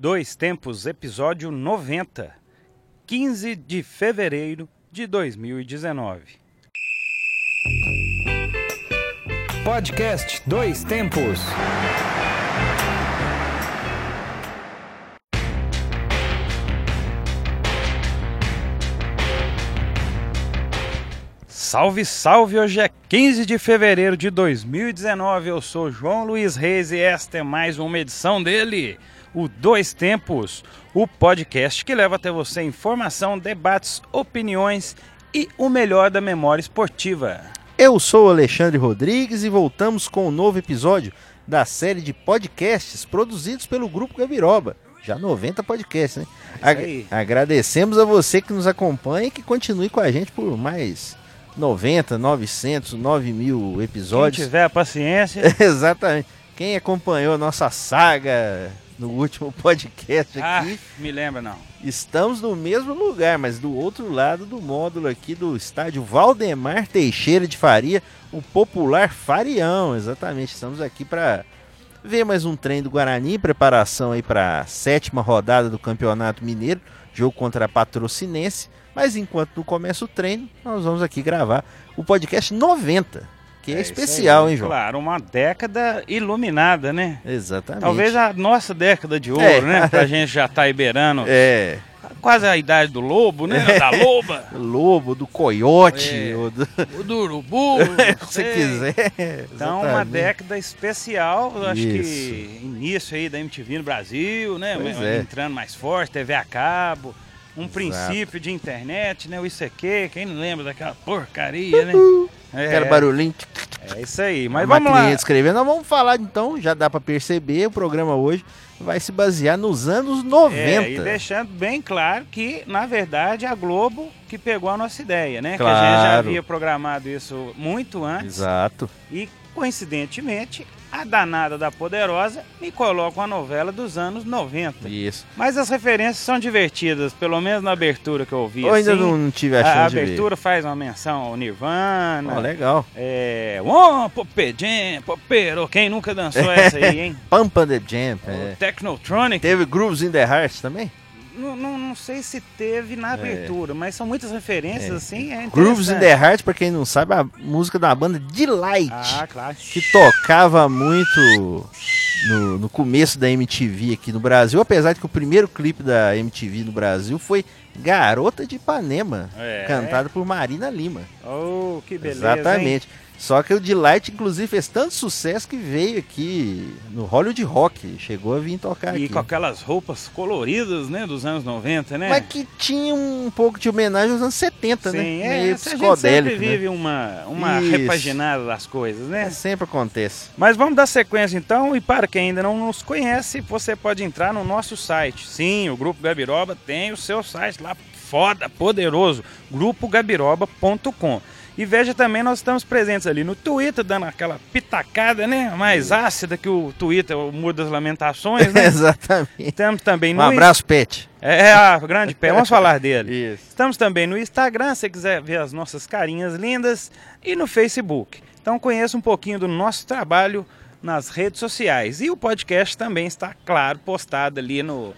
Dois Tempos, episódio 90, 15 de fevereiro de 2019. Podcast Dois Tempos. Salve, salve! Hoje é 15 de fevereiro de 2019. Eu sou João Luiz Reis e esta é mais uma edição dele, o Dois Tempos, o podcast que leva até você informação, debates, opiniões e o melhor da memória esportiva. Eu sou o Alexandre Rodrigues e voltamos com um novo episódio da série de podcasts produzidos pelo Grupo Gabiroba. Já 90 podcasts, né? Ag agradecemos a você que nos acompanha e que continue com a gente por mais 90, 900, 9 mil episódios. Quem tiver a paciência. Exatamente. Quem acompanhou a nossa saga no último podcast Ah, aqui, me lembra não. estamos no mesmo lugar, mas do outro lado do módulo aqui do estádio Valdemar Teixeira de Faria, o popular Farião. Exatamente. Estamos aqui para ver mais um trem do Guarani, preparação aí para a sétima rodada do Campeonato Mineiro, jogo contra a Patrocinense. Mas enquanto não começa o treino, nós vamos aqui gravar o podcast 90, que é, isso especial, aí. hein, João? Claro, uma década iluminada, né? Exatamente. Talvez a nossa década de ouro, É. né? Pra gente já tá liberando É, quase a idade do lobo, né? Da loba, lobo, do coiote, É. ou do o do urubu, você sei. quiser. Então, uma Exatamente. década especial, eu acho Isso. que início aí da MTV no Brasil, né? Pois é. Entrando mais forte, TV a cabo, um princípio de internet, né? O ICQ, quem não lembra daquela porcaria, né? É, Aquele barulhinho. é isso aí, mas a vamos lá. escrever. Nós vamos falar então, já dá pra perceber, o programa hoje vai se basear nos anos 90. É, e deixando bem claro que, na verdade, é a Globo que pegou a nossa ideia, né? Que a Claro. gente já havia programado isso muito antes. Exato. E, coincidentemente, a danada da Poderosa me coloca uma novela dos anos 90. Isso. Mas as referências são divertidas, pelo menos na abertura que eu ouvi. Eu ainda assim. não, não tive a chance a de ver. abertura faz uma menção ao Nirvana. Ó, legal. É. Oh, Popedem, Popero. Quem nunca dançou essa aí, hein? Pump and the Jam. É. Technotronic. Teve Grooves in the Heart também? Não, não, não sei se teve na abertura, mas são muitas referências, É. assim. É Grooves in the Heart, pra quem não sabe, é a música da banda Delight. Ah, claro. que tocava muito no, no começo da MTV aqui no Brasil, apesar de que o primeiro clipe da MTV no Brasil foi Garota de Ipanema, É. cantada por Marina Lima. Oh, que beleza. hein? Só que o Delight, inclusive, fez tanto sucesso que veio aqui no Hollywood Rock. Chegou a vir tocar E aqui. com aquelas roupas coloridas, né, dos anos 90, né? Mas que tinha um pouco de homenagem aos anos 70, Sim, né? é, Meio essa a gente sempre psicodélico, né? vive uma, uma Isso. repaginada das coisas, né? É, sempre acontece. Mas vamos dar sequência então, e para quem ainda não nos conhece, você pode entrar no nosso site. Sim, o Grupo Gabiroba tem o seu site lá, foda, poderoso, grupogabiroba.com. E veja também, nós estamos presentes ali no Twitter, dando aquela pitacada, né? Mais ácida que o Twitter, o Muro das Lamentações, né? Exatamente. Estamos também Um no... abraço, Pet. É, a grande pé, vamos falar dele. Isso. Estamos também no Instagram, se você quiser ver as nossas carinhas lindas, e no Facebook. Então conheça um pouquinho do nosso trabalho nas redes sociais. E o podcast também está, claro, postado ali no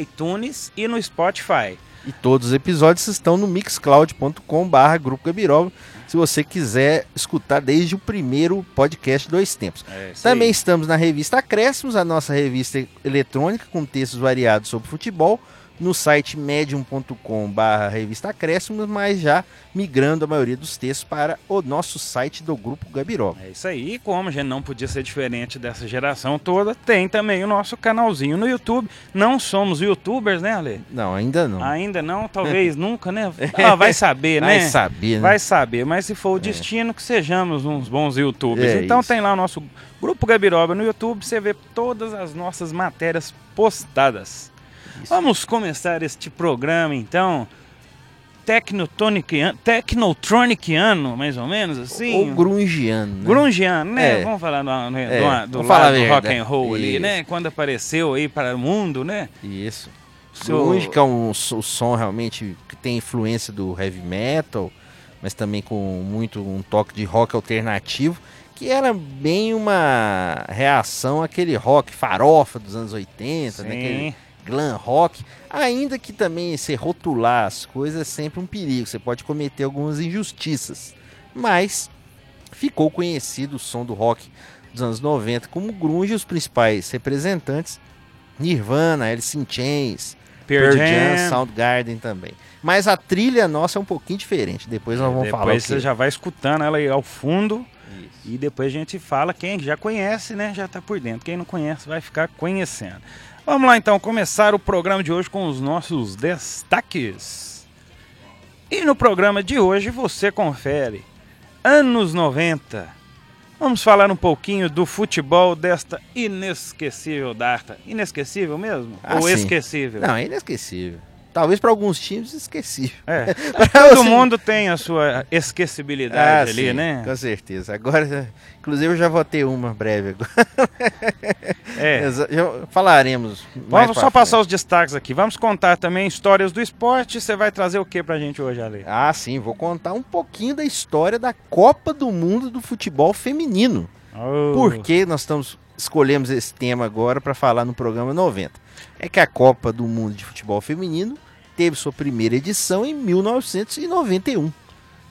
iTunes e no Spotify. E todos os episódios estão no mixcloud.com barra Grupo Gabiroba, se você quiser escutar desde o primeiro podcast Dois Tempos. É, Também estamos na revista Acréscimos, a nossa revista eletrônica com textos variados sobre futebol, no site medium.com barra revista Acréscimos, mas já migrando a maioria dos textos para o nosso site do Grupo Gabiroba. É isso aí, e como a gente não podia ser diferente dessa geração toda, tem também o nosso canalzinho no YouTube. Não somos youtubers, né, Ale? Não, ainda não. Ainda não, talvez nunca, né? Ah, vai saber, né? Vai saber, né? Vai saber, mas se for o destino, que sejamos uns bons youtubers. É então isso. tem lá o nosso Grupo Gabiroba no YouTube, você vê todas as nossas matérias postadas. Vamos começar este programa então. Tecnotoniciano, tecnotroniciano, mais ou menos assim. Ou grungiano, né? Grungiano, né? É. Vamos falar do, do, É, do, do lado do rock and roll ali, Isso. né? Quando apareceu aí para o mundo, né? Isso. Seu- Grunge, que é um so- som realmente que tem influência do heavy metal, mas também com muito um toque de rock alternativo, que era bem uma reação àquele rock farofa dos anos 80, né? Aquele, glam rock, ainda que também se rotular as coisas é sempre um perigo, você pode cometer algumas injustiças. Mas ficou conhecido o som do rock dos anos 90 como grunge, os principais representantes Nirvana, Alice in Chains, Pearl Jam, Soundgarden também. Mas a trilha nossa é um pouquinho diferente. Depois nós vamos depois falar. Depois você já vai escutando ela aí ao fundo. Isso. E depois a gente fala. Quem já conhece, né? Já tá por dentro. Quem não conhece vai ficar conhecendo. Vamos lá então começar o programa de hoje com os nossos destaques. E no programa de hoje você confere anos 90. Vamos falar um pouquinho do futebol desta inesquecível data. Inesquecível mesmo? Ah, Ou sim. esquecível? Não, é inesquecível. Talvez para alguns times esquecível. É. Todo mundo tem a sua esquecibilidade Ah, ali, sim, né? Com certeza. Agora, inclusive, eu já vou ter uma breve agora. É. Já falaremos. mais Vamos só passar frente. os destaques aqui. Vamos contar também histórias do esporte. Você vai trazer o que pra gente hoje, Ale? Ah, sim, vou contar um pouquinho da história da Copa do Mundo do futebol feminino. Oh. Por que nós estamos escolhemos esse tema agora para falar no programa 90? É que a Copa do Mundo de Futebol Feminino teve sua primeira edição em 1991.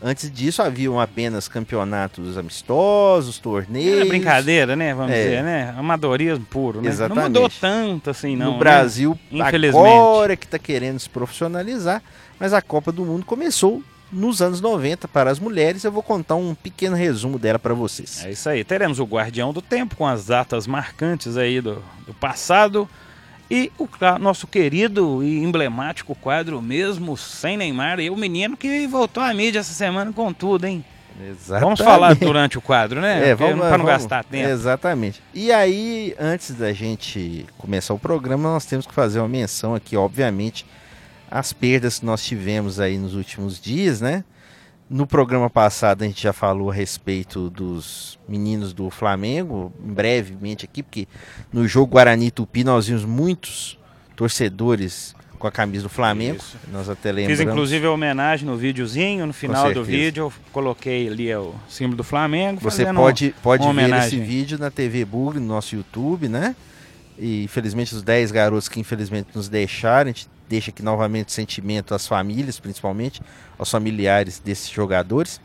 Antes disso haviam apenas campeonatos amistosos, torneios. Era brincadeira, né? Vamos É. dizer, né? Amadorismo puro, né? Exatamente. Não mudou tanto assim, não. no né? Brasil, Infelizmente. agora que está querendo se profissionalizar, mas a Copa do Mundo começou nos anos 90 para as mulheres. Eu vou contar um pequeno resumo dela para vocês. É isso aí. Teremos o Guardião do Tempo com as datas marcantes aí do, do passado. E o nosso querido e emblemático quadro mesmo sem Neymar. E o menino que voltou à mídia essa semana com tudo, hein? Exatamente. Vamos falar durante o quadro, né? É, vamos, pra não vamos- gastar tempo. Exatamente. E aí, antes da gente começar o programa, nós temos que fazer uma menção aqui, obviamente, às perdas que nós tivemos aí nos últimos dias, né? No programa passado a gente já falou a respeito dos meninos do Flamengo, brevemente aqui, porque no jogo Guarani Tupi nós vimos muitos torcedores com a camisa do Flamengo. Isso. Nós até lembramos. Fiz inclusive a homenagem no videozinho, no final do vídeo eu coloquei ali o símbolo do Flamengo. Você pode, pode ver esse vídeo na TV Bug, no nosso YouTube, né? E infelizmente os 10 garotos que infelizmente nos deixaram, a gente deixa aqui novamente sentimento às famílias, principalmente aos familiares desses jogadores.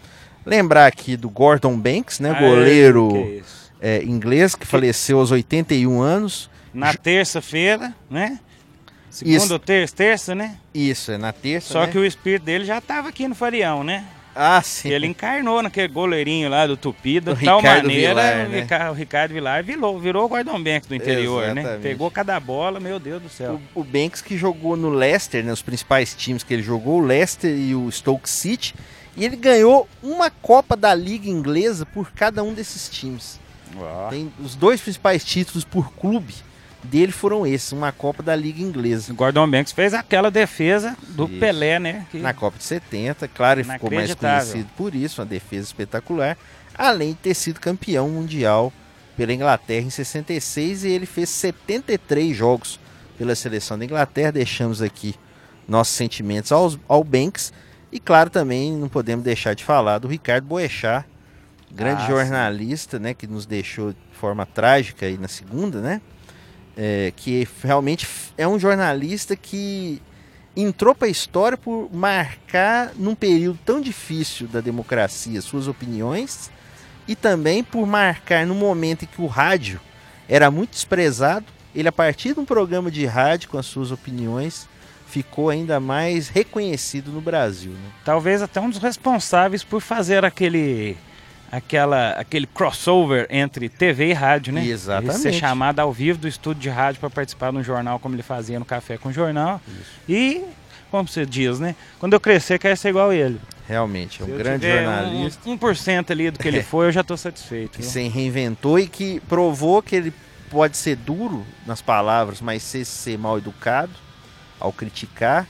Lembrar aqui do Gordon Banks, né? Goleiro que é, inglês que faleceu aos 81 anos. Na terça-feira, né? Segunda Isso. ou terça, terça, né? Isso, é na terça. Só né? que o espírito dele já estava aqui no Farião, né? Ah, sim. Ele encarnou naquele goleirinho lá do Tupi, de O tal Ricardo maneira, Vilar, o, né? O Ricardo Vilar virou, virou o Gordon Banks do interior, né? Exatamente. Pegou cada bola, meu Deus do céu. O, o Banks que jogou no Leicester, né, os principais times que ele jogou, o Leicester e o Stoke City, e ele ganhou uma Copa da Liga Inglesa por cada um desses times. Ó. Tem os dois principais títulos por clube dele foram esses, uma Copa da Liga Inglesa. O Gordon Banks fez aquela defesa do Isso. Pelé, né? Que- Na Copa de 70, claro, ele ficou mais conhecido por isso, uma defesa espetacular, além de ter sido campeão mundial pela Inglaterra em 66 e ele fez 73 jogos pela seleção da Inglaterra. Deixamos aqui nossos sentimentos aos, ao Banks e claro também não podemos deixar de falar do Ricardo Boechat, grande Ah, jornalista, né, que nos deixou de forma trágica aí na segunda, né? É, que realmente é um jornalista que entrou para a história por marcar num período tão difícil da democracia suas opiniões e também por marcar no momento em que o rádio era muito desprezado, ele a partir de um programa de rádio com as suas opiniões ficou ainda mais reconhecido no Brasil. Né? Talvez até um dos responsáveis por fazer aquele aquela aquele crossover entre TV e rádio, né? Exatamente. Ele ser chamado ao vivo do estúdio de rádio para participar de um jornal como ele fazia no Café com Jornal. E como você diz, né? Quando eu crescer, quero ser igual ele. Realmente, é um grande jornalista Um, 1% ali do que ele foi, eu já estou satisfeito. que viu? se reinventou e que provou que ele pode ser duro nas palavras, mas ser, ser mal educado ao criticar,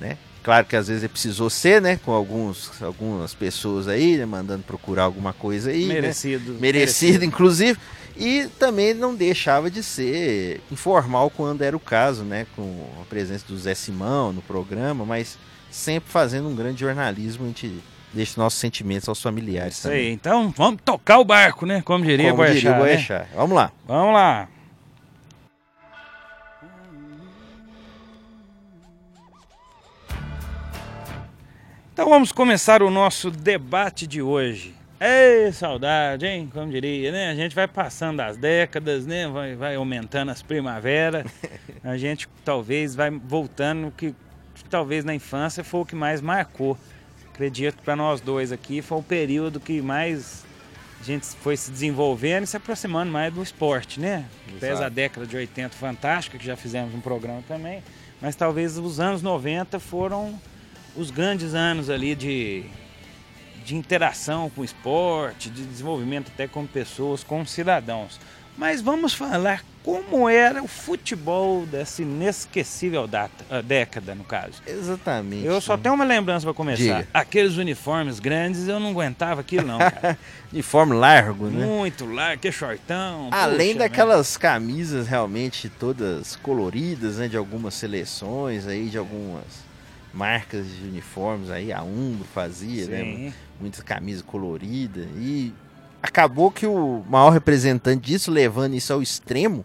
né? Claro que às vezes ele precisou ser, né? Com alguns, algumas pessoas aí, né, mandando procurar alguma coisa aí, né? merecido. merecido, inclusive. E também não deixava de ser informal quando era o caso, né? Com a presença do Zé Simão no programa, mas sempre fazendo um grande jornalismo, a gente deixa nossos sentimentos aos familiares Isso aí. também. Então, vamos tocar o barco, né? Como diria Como Boechat, né? Vamos lá. Vamos lá. Então vamos começar o nosso debate de hoje. Ei, saudade, hein? Como diria, né? A gente vai passando as décadas, né? Vai, vai aumentando as primaveras. A gente talvez vai voltando que talvez na infância foi o que mais marcou. Acredito que para nós dois aqui foi o período que mais a gente foi se desenvolvendo e se aproximando mais do esporte, né? Pesa a década de 80 fantástica, que já fizemos um programa também, mas talvez os anos 90 foram os grandes anos ali de, de interação com o esporte, de desenvolvimento até com pessoas, com cidadãos. Mas vamos falar como era o futebol dessa inesquecível data, uh, década, no caso. Exatamente. Eu só tenho uma lembrança para começar. Diga. Aqueles uniformes grandes, eu não aguentava aquilo não, cara. Uniforme largo, né? Muito largo, que shortão. Além puxa, daquelas camisas realmente todas coloridas, né? De algumas seleções aí, de algumas marcas de uniformes aí, a Umbro fazia, né? Sim. Muitas camisas coloridas. E acabou que o maior representante disso, levando isso ao extremo,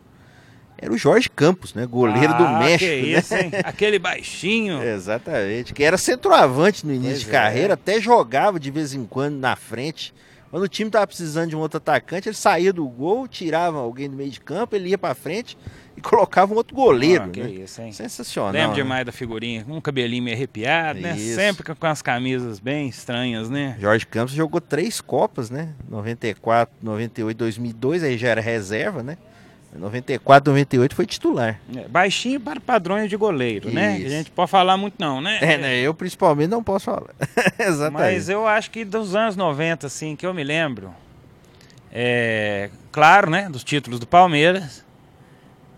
era o Jorge Campos, né? Goleiro do Ah, México, que né? isso, hein? Aquele baixinho. Exatamente. Que era centroavante no início Pois de é. carreira, até jogava de vez em quando na frente. Quando o time tava precisando de um outro atacante, ele saía do gol, tirava alguém do meio de campo, ele ia pra frente e colocava um outro goleiro, Ah, que né? isso, hein? Sensacional. Lembro né? demais da figurinha, com um cabelinho meio arrepiado, né? Isso. Sempre com as camisas bem estranhas, né? Jorge Campos jogou três Copas, né? 94, 98, 2002, aí já era reserva, né? 94, 98 foi titular. É, Baixinho para padrões de goleiro, né? Isso. Que a gente pode falar muito não, né? É, né? Eu principalmente não posso falar. Exatamente. Mas eu acho que dos anos 90, assim, que eu me lembro, é, claro, né? Dos títulos do Palmeiras,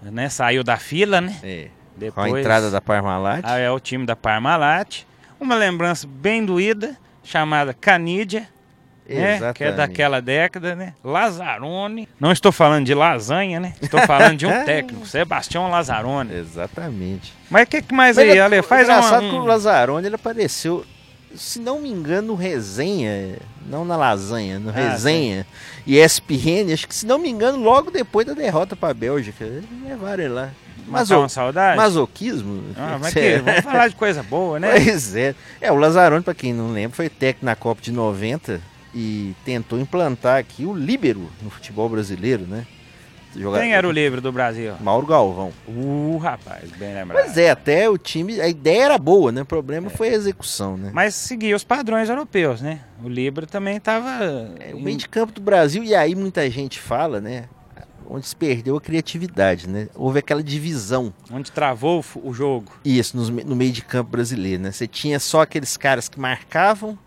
né? Saiu da fila, né? É, Depois, com a entrada da Parmalat. Ah, é o time da Parmalat. Uma lembrança bem doída, chamada Canídia, né? Que é daquela década, né? Lazzaroni. Não estou falando de lasanha, né? Estou falando de um técnico, Sebastião Lazzaroni. Exatamente. Mas o que, que mais Mas aí, é- Ale? Faz uma, um... que o Lazzaroni ele apareceu, se não me engano, no Resenha, não na Lasanha, no Ah, Resenha e ESPN, acho que se não me engano, logo depois da derrota para a Bélgica. Levaram ele lá. Matar uma saudade? Masoquismo? Ah, mas Cê- que, vamos falar de coisa boa, né? Pois é. É, o Lazzaroni, para quem não lembra, foi técnico na Copa de 90 e tentou implantar aqui o líbero no futebol brasileiro, né? Jogador- Quem era o livre do Brasil? Mauro Galvão. Uh, rapaz, bem lembrado. Pois é, até o time, a ideia era boa, né? O problema foi a execução, né? Mas seguia os padrões europeus, né? O Libra também estava. É, o meio de campo do Brasil, e aí muita gente fala, né? Onde se perdeu a criatividade, né? Houve aquela divisão, Onde travou o jogo. isso, me- no meio de campo brasileiro, né? Você tinha só aqueles caras que marcavam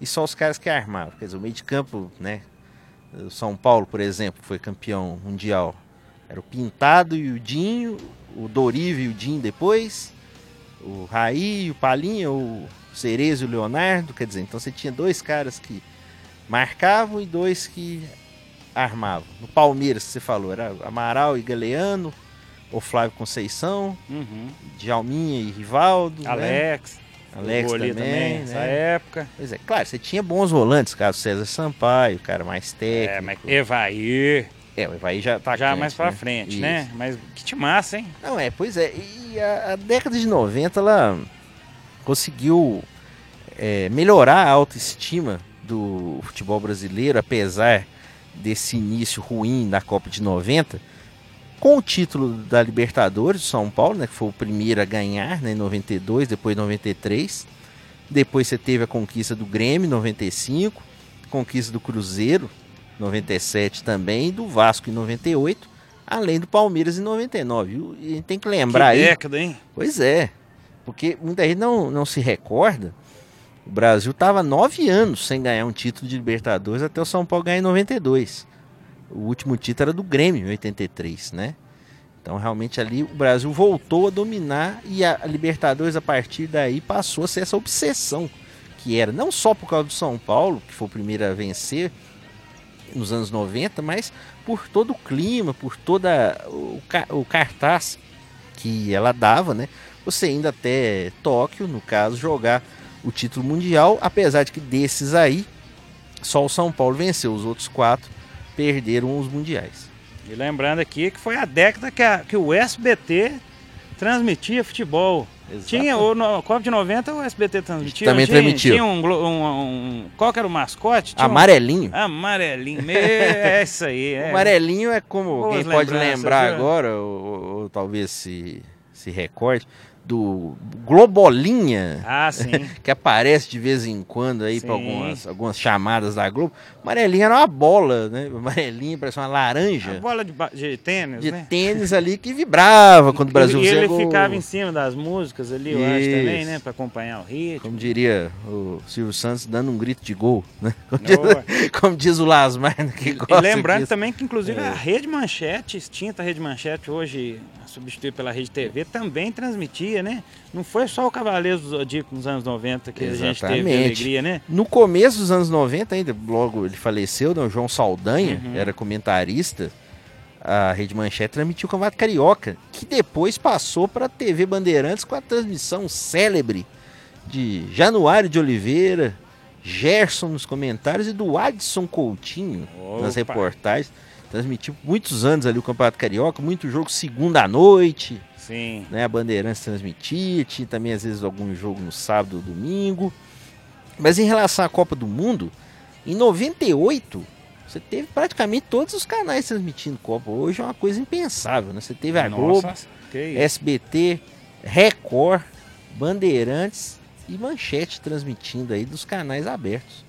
e só os caras que armavam. Quer dizer, o meio de campo, né? O São Paulo, por exemplo, foi campeão mundial. Era o Pintado e o Dinho, o Doriva e o Dinho depois, o Raí, o Palinha, o Cerezo e o Leonardo. Quer dizer, então você tinha dois caras que marcavam e dois que armavam. No Palmeiras, você falou, era Amaral e Galeano, o Flávio Conceição, Uhum. Djalminha e Rivaldo. né? Alex. Ali também, nessa né? época. Pois é, claro, você tinha bons volantes, caso César Sampaio, o cara mais É, mas técnico. Evair. É, o Evaí já tá já mais pra né? frente, Isso. né? Mas que te massa, hein? Não, é, pois é. E a, a década de 90, ela conseguiu é, melhorar a autoestima do futebol brasileiro, apesar desse início ruim da Copa de 90, com o título da Libertadores do São Paulo, né, que foi o primeiro a ganhar né, em 92, depois 93. Depois você teve a conquista do Grêmio em 95, conquista do Cruzeiro 97 também, do Vasco em 98, além do Palmeiras em 99. viu? E a gente tem que lembrar que aí. década, hein? Pois é, porque muita gente não, não se recorda. O Brasil estava nove anos sem ganhar um título de Libertadores até o São Paulo ganhar em 92. O último título era do Grêmio em 83, né? Então realmente ali o Brasil voltou a dominar e a Libertadores a partir daí passou a ser essa obsessão que era não só por causa do São Paulo, que foi o primeiro a vencer nos anos 90, mas por todo o clima, por toda o, o cartaz que ela dava, né? Você ainda até Tóquio, no caso, jogar o título mundial, apesar de que desses aí só o São Paulo venceu, os outros quatro perderam os mundiais. E lembrando aqui que foi a década que, a- que o SBT transmitia futebol. Tinha, o no, Copa de 90 o SBT transmitia. Também tinha, transmitiu. Tinha um, um, um- Qual que era o mascote? Tinha um- Amarelinho. Amarelinho. Me- É isso aí. É. Amarelinho é como Boas quem pode lembrar viu? agora, ou, ou- ou talvez se, se recorde, do Globolinha, Ah, que aparece de vez em quando aí para algumas, algumas chamadas da Globo. Amarelinho era uma bola, né? Amarelinho parece uma laranja bola de, de tênis, de né? tênis ali que vibrava quando o Brasil e ele chegou. ficava em cima das músicas ali, eu acho também, Isso. né? Pra acompanhar o ritmo. Como diria o Silvio Santos, dando um grito de gol, né? Como, diz, como diz o Lasmar, que E gosta lembrando disso. também que, inclusive, É. a Rede Manchete, extinta Rede Manchete, hoje substituída pela Rede TV, também transmitia, né? Não foi só o Cavaleiros do Zodíaco nos anos 90 que a gente teve Exatamente. alegria, né? No começo dos anos 90, ainda, logo ele faleceu, né, o João Saldanha Uhum. era comentarista. A Rede Manchete transmitiu o Campeonato Carioca, que depois passou para a TV Bandeirantes com a transmissão célebre de Januário de Oliveira, Gerson nos comentários e do Adson Coutinho nas Opa. reportagens. Transmitiu muitos anos ali o Campeonato Carioca, muito jogo segunda à noite, Sim. né? A Bandeirantes transmitia, tinha também às vezes algum jogo no sábado ou domingo. Mas em relação à Copa do Mundo, em 98, você teve praticamente todos os canais transmitindo Copa. Hoje é uma coisa impensável, né? Você teve a Globo, Nossa. SBT, Record, Bandeirantes e Manchete transmitindo aí dos canais abertos.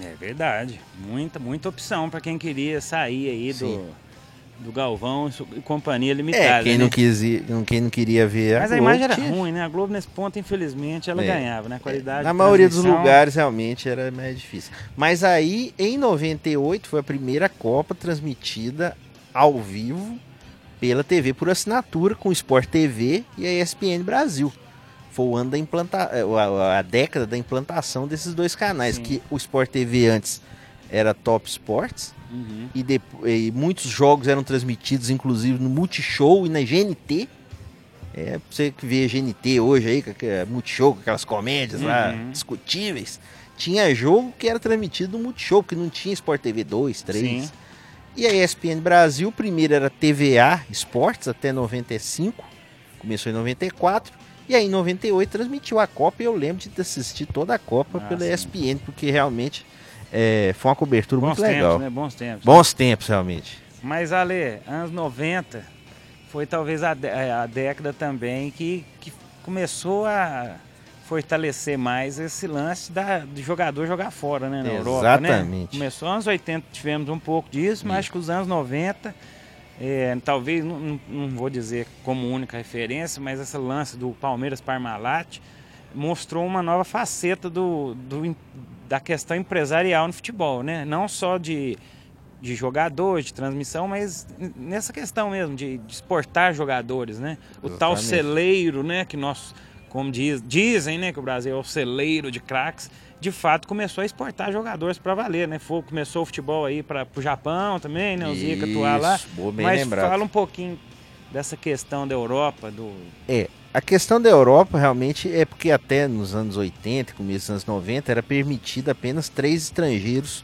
É verdade. Muita, muita opção pra quem queria sair aí Sim. do, do Galvão e companhia limitada. É, quem né? não, quis ir- quem não queria ver Mas a Globo, imagem era tinha- ruim, né? A Globo nesse ponto, infelizmente, ela É. ganhava, né? A qualidade Na de maioria dos lugares realmente era mais difícil. Mas aí, em 98, foi a primeira Copa transmitida ao vivo pela TV por assinatura com o Sport TV e a ESPN Brasil. Foi o ano da implanta... eh, a, a década da implantação desses dois canais, Sim. que o Sport TV antes era Top Sports Uhum. e, depo- e muitos jogos eram transmitidos, inclusive no Multishow e na GNT. É, você que vê GNT hoje aí, Multishow, com aquelas comédias lá Uhum. discutíveis. Tinha jogo que era transmitido no Multishow, porque não tinha Sport TV 2, 3. Sim. E a ESPN Brasil, primeiro era TVA Esportes até 95, começou em 94. E aí em 98 transmitiu a Copa e eu lembro de assistir toda a Copa Ah, pela sim. ESPN, porque realmente é, foi uma cobertura Bons muito legal. tempos, né? Bons tempos. Bons tempos, realmente. Mas, Ale, anos 90 foi talvez a, a década também que, que começou a fortalecer mais esse lance da, de jogador jogar fora, né, na Europa, né? Exatamente. Começou anos 80, tivemos um pouco disso, mas acho que os anos 90, é, talvez, não, não- vou dizer como única referência, mas esse lance do Palmeiras Parmalat mostrou uma nova faceta do, do da questão empresarial no futebol, né? Não só de, de jogadores, de transmissão, mas nessa questão mesmo de, de exportar jogadores, né? O tal Exatamente. celeiro, né? Que nós, como diz, dizem, né? Que o Brasil é o celeiro de craques. De fato, começou a exportar jogadores para valer, né? Foi, começou o futebol aí para o Japão também, né? O Zica atuar lá. Boa, bem Mas lembrado. fala um pouquinho dessa questão da Europa, do... É, a questão da Europa realmente é porque até nos anos 80, começo dos anos 90, era permitido apenas três estrangeiros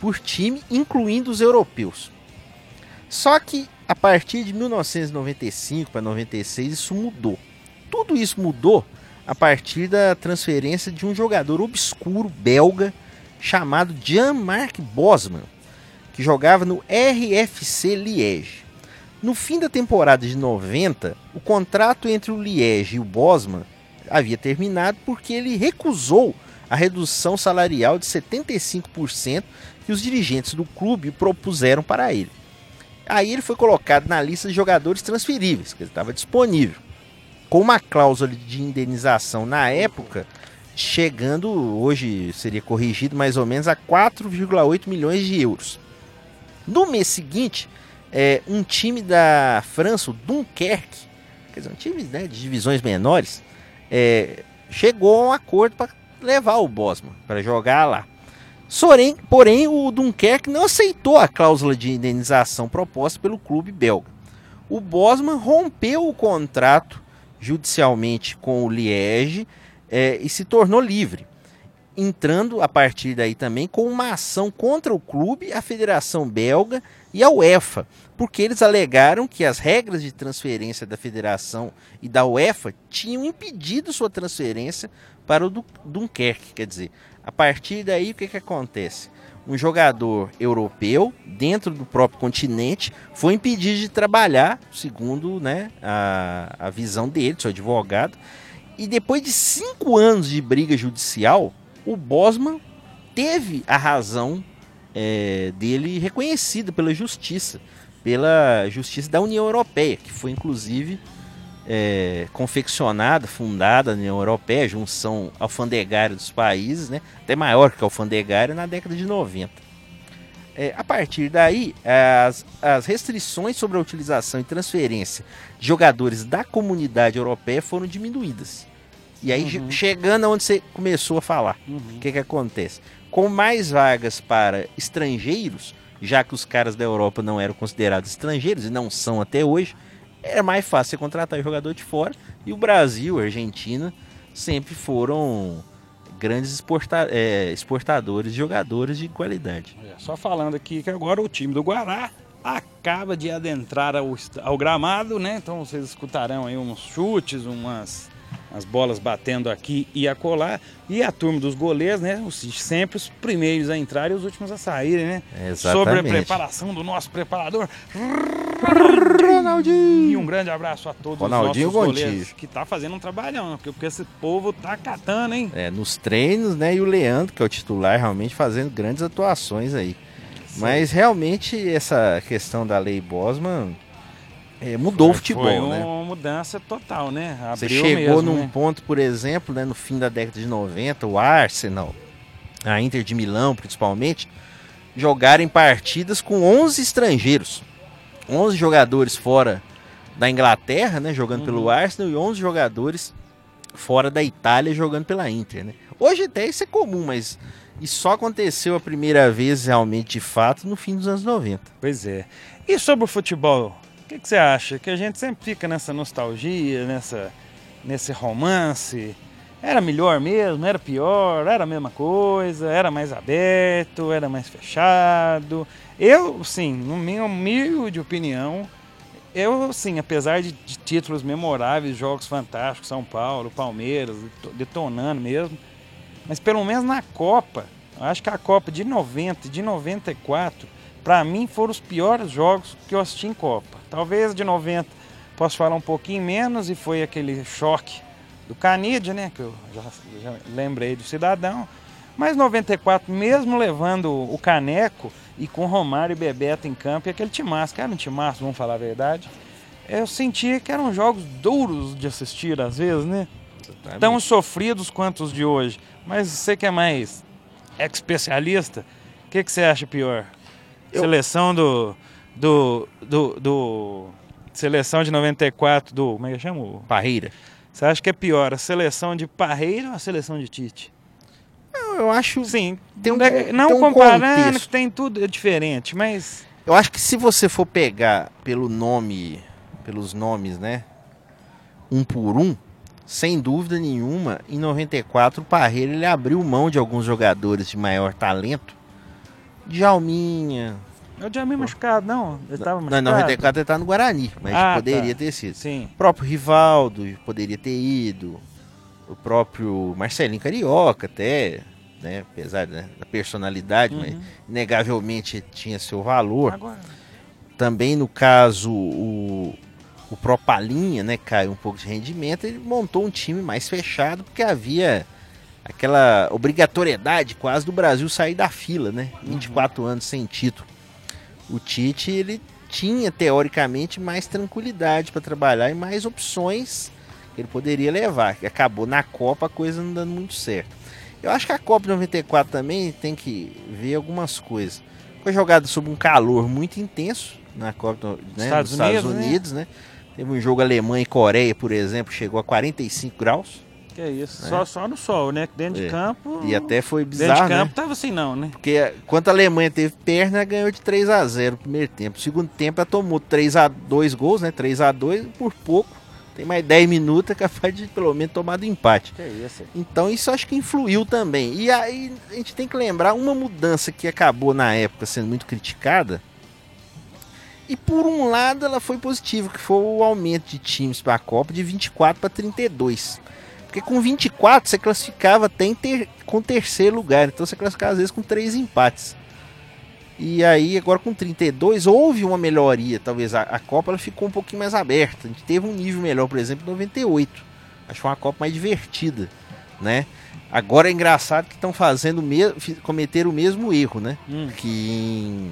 por time, incluindo os europeus. Só que a partir de 1995 para 96 isso mudou. Tudo isso mudou a partir da transferência de um jogador obscuro belga chamado Jean-Marc Bosman, que jogava no RFC Liège. No fim da temporada de 90, o contrato entre o Liège e o Bosman havia terminado porque ele recusou a redução salarial de 75% que os dirigentes do clube propuseram para ele. Aí ele foi colocado na lista de jogadores transferíveis, que ele estava disponível, com uma cláusula de indenização na época chegando, hoje seria corrigido mais ou menos a 4,8 milhões de euros. No mês seguinte, é, um time da França, o Dunkerque, quer dizer, um time né, de divisões menores, é, chegou a um acordo para levar o Bosman para jogar lá. Porém, o Dunkerque não aceitou a cláusula de indenização proposta pelo clube belga. O Bosman rompeu o contrato judicialmente com o Liège é, e se tornou livre, entrando a partir daí também com uma ação contra o clube, a Federação Belga e a UEFA, porque eles alegaram que as regras de transferência da federação e da UEFA tinham impedido sua transferência para o Dunkerque. Quer dizer, a partir daí o que, que acontece? Um jogador europeu dentro do próprio continente foi impedido de trabalhar, segundo né, a, a visão dele, seu advogado. E depois de cinco anos de briga judicial, o Bosman teve a razão é, dele reconhecida pela justiça, pela justiça da União Europeia, que foi inclusive é, confeccionada, fundada na União Europeia, junção alfandegária dos países, né, até maior que a alfandegária, na década de 90. É, a partir daí, as, as restrições sobre a utilização e transferência de jogadores da comunidade europeia foram diminuídas. E aí, uhum. chegando aonde você começou a falar, o uhum. que, que acontece? Com mais vagas para estrangeiros, já que os caras da Europa não eram considerados estrangeiros e não são até hoje, era mais fácil você contratar jogador de fora. E o Brasil, a Argentina, sempre foram grandes exporta é, exportadores de jogadores de qualidade. É, só falando aqui que agora o time do Guará acaba de adentrar ao, ao gramado, né? Então vocês escutarão aí uns chutes, umas as bolas batendo aqui e acolá. E a turma dos goleiros, né? Sempre os primeiros a entrar e os últimos a saírem, né? Exatamente. Sobre a preparação do nosso preparador. Ronaldinho! E um grande abraço a todos Ronaldinho os nossos goleiros que tá fazendo um trabalhão, porque, porque esse povo tá catando, hein? É, nos treinos, né? E o Leandro, que é o titular, realmente fazendo grandes atuações aí. Sim. Mas realmente essa questão da lei Bosman é, mudou o futebol, foi né? uma mudança total, né? Abriu Você chegou mesmo, num né? ponto, por exemplo, né, no fim da década de 90, o Arsenal, a Inter de Milão principalmente, jogarem partidas com 11 estrangeiros. 11 jogadores fora da Inglaterra, né, jogando uhum. pelo Arsenal, e 11 jogadores fora da Itália jogando pela Inter, né? Hoje até isso é comum, mas isso só aconteceu a primeira vez realmente de fato no fim dos anos 90. Pois é. E sobre o futebol que, que, você acha? Que a gente sempre fica nessa nostalgia, nessa, nesse romance. Era melhor mesmo? Era pior? Era a mesma coisa? Era mais aberto? Era mais fechado? Eu, sim, na minha humilde opinião, eu, sim, apesar de, de títulos memoráveis, jogos fantásticos, São Paulo, Palmeiras, detonando mesmo, mas pelo menos na Copa, acho que a Copa de 90 e de 94 para mim foram os piores jogos que eu assisti em Copa. Talvez de 90 posso falar um pouquinho menos e foi aquele choque do Canidia, né, que eu já, já lembrei do Cidadão. Mas 94, mesmo levando o Caneco e com Romário e Bebeto em campo, e aquele timaço, que era um timaço, vamos falar a verdade, eu sentia que eram jogos duros de assistir às vezes, né? Tão sofridos quanto os de hoje. Mas você que é mais especialista, o que, que você acha pior? Eu... Seleção do, do, do, do. Seleção de 94 do. Como é que chama? Parreira. Você acha que é pior a seleção de Parreira ou a seleção de Tite? Eu, eu acho. Sim. Tem um, não tem um comparando, contexto. que tem tudo é diferente, mas. Eu acho que se você for pegar pelo nome, pelos nomes, né? Um por um, sem dúvida nenhuma, em 94 o Parreira ele abriu mão de alguns jogadores de maior talento Djalminha. É o Djalminha machucado, não? Ele estava machucado. Não, em 94 ele estava no Guarani, mas ah, poderia tá. ter sido. Sim. O próprio Rivaldo poderia ter ido. O próprio Marcelinho Carioca até, né? Apesar né, da personalidade, uhum. mas inegavelmente tinha seu valor. Agora... Também no caso, o, o Propalinha, né? Caiu um pouco de rendimento. Ele montou um time mais fechado, porque havia aquela obrigatoriedade quase do Brasil sair da fila, né? 24 uhum. anos sem título. O Tite, ele tinha teoricamente mais tranquilidade para trabalhar e mais opções que ele poderia levar. Que acabou na Copa a coisa não dando muito certo. Eu acho que a Copa 94 também tem que ver algumas coisas. Foi jogada sob um calor muito intenso na Copa né, Estados, nos Estados Unidos, né? Unidos, né? Teve um jogo Alemanha e Coreia, por exemplo, chegou a 45 graus. Que é isso, né? só, só no sol, né? Dentro é. de campo. E até foi bizarro. Dentro de campo né? tava assim, não, né? Porque quando a Alemanha teve perna, ganhou de 3 a 0 no primeiro tempo. No segundo tempo, ela tomou 3 a 2 gols, né? 3 a 2 por pouco. Tem mais 10 minutos, é capaz de pelo menos tomar do empate. Que isso. Então isso acho que influiu também. E aí a gente tem que lembrar uma mudança que acabou na época sendo muito criticada E por um lado ela foi positiva, que foi o aumento de times para a Copa de 24 para 32. Porque com 24 você classificava até ter, com terceiro lugar, então você classificava às vezes com três empates. E aí agora com 32 houve uma melhoria, talvez a, a Copa ela ficou um pouquinho mais aberta. A gente teve um nível melhor, por exemplo, em 98. Acho que uma Copa mais divertida, né? Agora é engraçado que estão fazendo cometer o mesmo erro, né? Hum. Que em,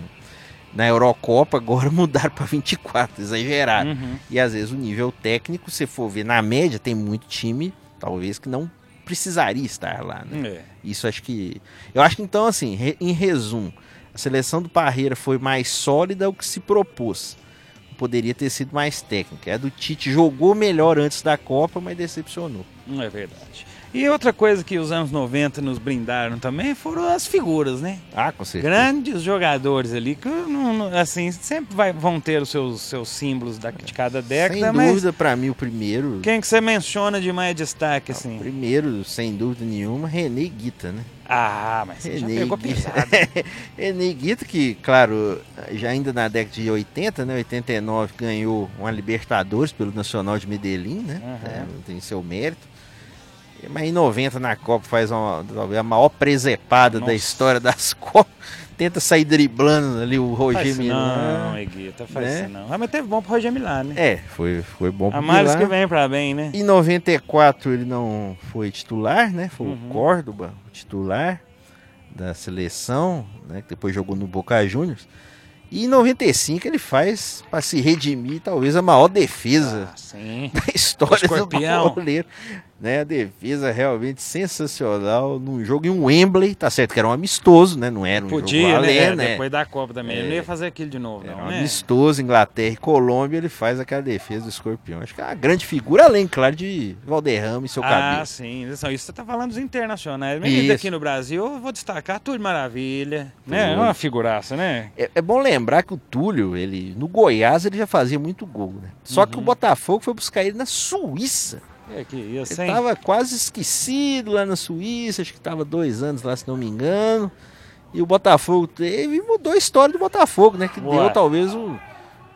na Eurocopa agora mudaram para 24, exagerado. Uhum. E às vezes o nível técnico, se for ver na média, tem muito time, talvez que não precisaria estar lá, né? É. Isso acho que eu acho que então assim, re, em resumo, a seleção do Parreira foi mais sólida o que se propôs. Poderia ter sido mais técnica. A do Tite jogou melhor antes da Copa, mas decepcionou. Não é verdade. E outra coisa que os anos 90 nos brindaram também foram as figuras, né? Ah, com certeza. Grandes jogadores ali que, assim, sempre vai, vão ter os seus, seus símbolos da, de cada década. Sem dúvida, para mim, o primeiro... Quem que você menciona de mais destaque, assim? O primeiro, sem dúvida nenhuma, René Guita, né? Ah, mas você René já pegou pesado. René Guita, que, claro, já ainda na década de 80, né? 89, ganhou uma Libertadores pelo Nacional de Medellín, né? Uhum. É, tem seu mérito. Mas em 90 na Copa faz uma, a maior presepada Nossa. da história das Copas. Tenta sair driblando ali o Roger Milá. Não, Eguita, faz né? isso não. Ah, mas teve bom pro Roger Milá, né? É, foi, foi bom pro A mais que vem pra bem, né? Em 94 ele não foi titular, né? Foi uhum. o Córdoba, o titular da seleção, né? Que depois jogou no Boca Juniors. E em 95 ele faz, para se redimir, talvez a maior defesa ah, da história do goleiro né? A defesa realmente sensacional num jogo em um Wembley, tá certo que era um amistoso, né? Não era um Podia, jogo né? né? Depois da Copa também. É, ele não ia fazer aquilo de novo, não, um né? amistoso, Inglaterra e Colômbia, ele faz aquela defesa do escorpião. Acho que é uma grande figura, além, claro, de Valderrama e seu ah, cabelo. Ah, sim. Isso você tá falando dos internacionais. Mas aqui no Brasil, eu vou destacar Túlio Maravilha, né? É uma figuraça, né? É, é, bom lembrar que o Túlio, ele no Goiás, ele já fazia muito gol, né? Só uhum. que o uhum. Botafogo foi buscar ele na Suíça. É que ia Ele tava quase esquecido lá na Suíça, acho que tava dois anos lá, se não me engano. E o Botafogo teve mudou a história do Botafogo, né? Que deu talvez o,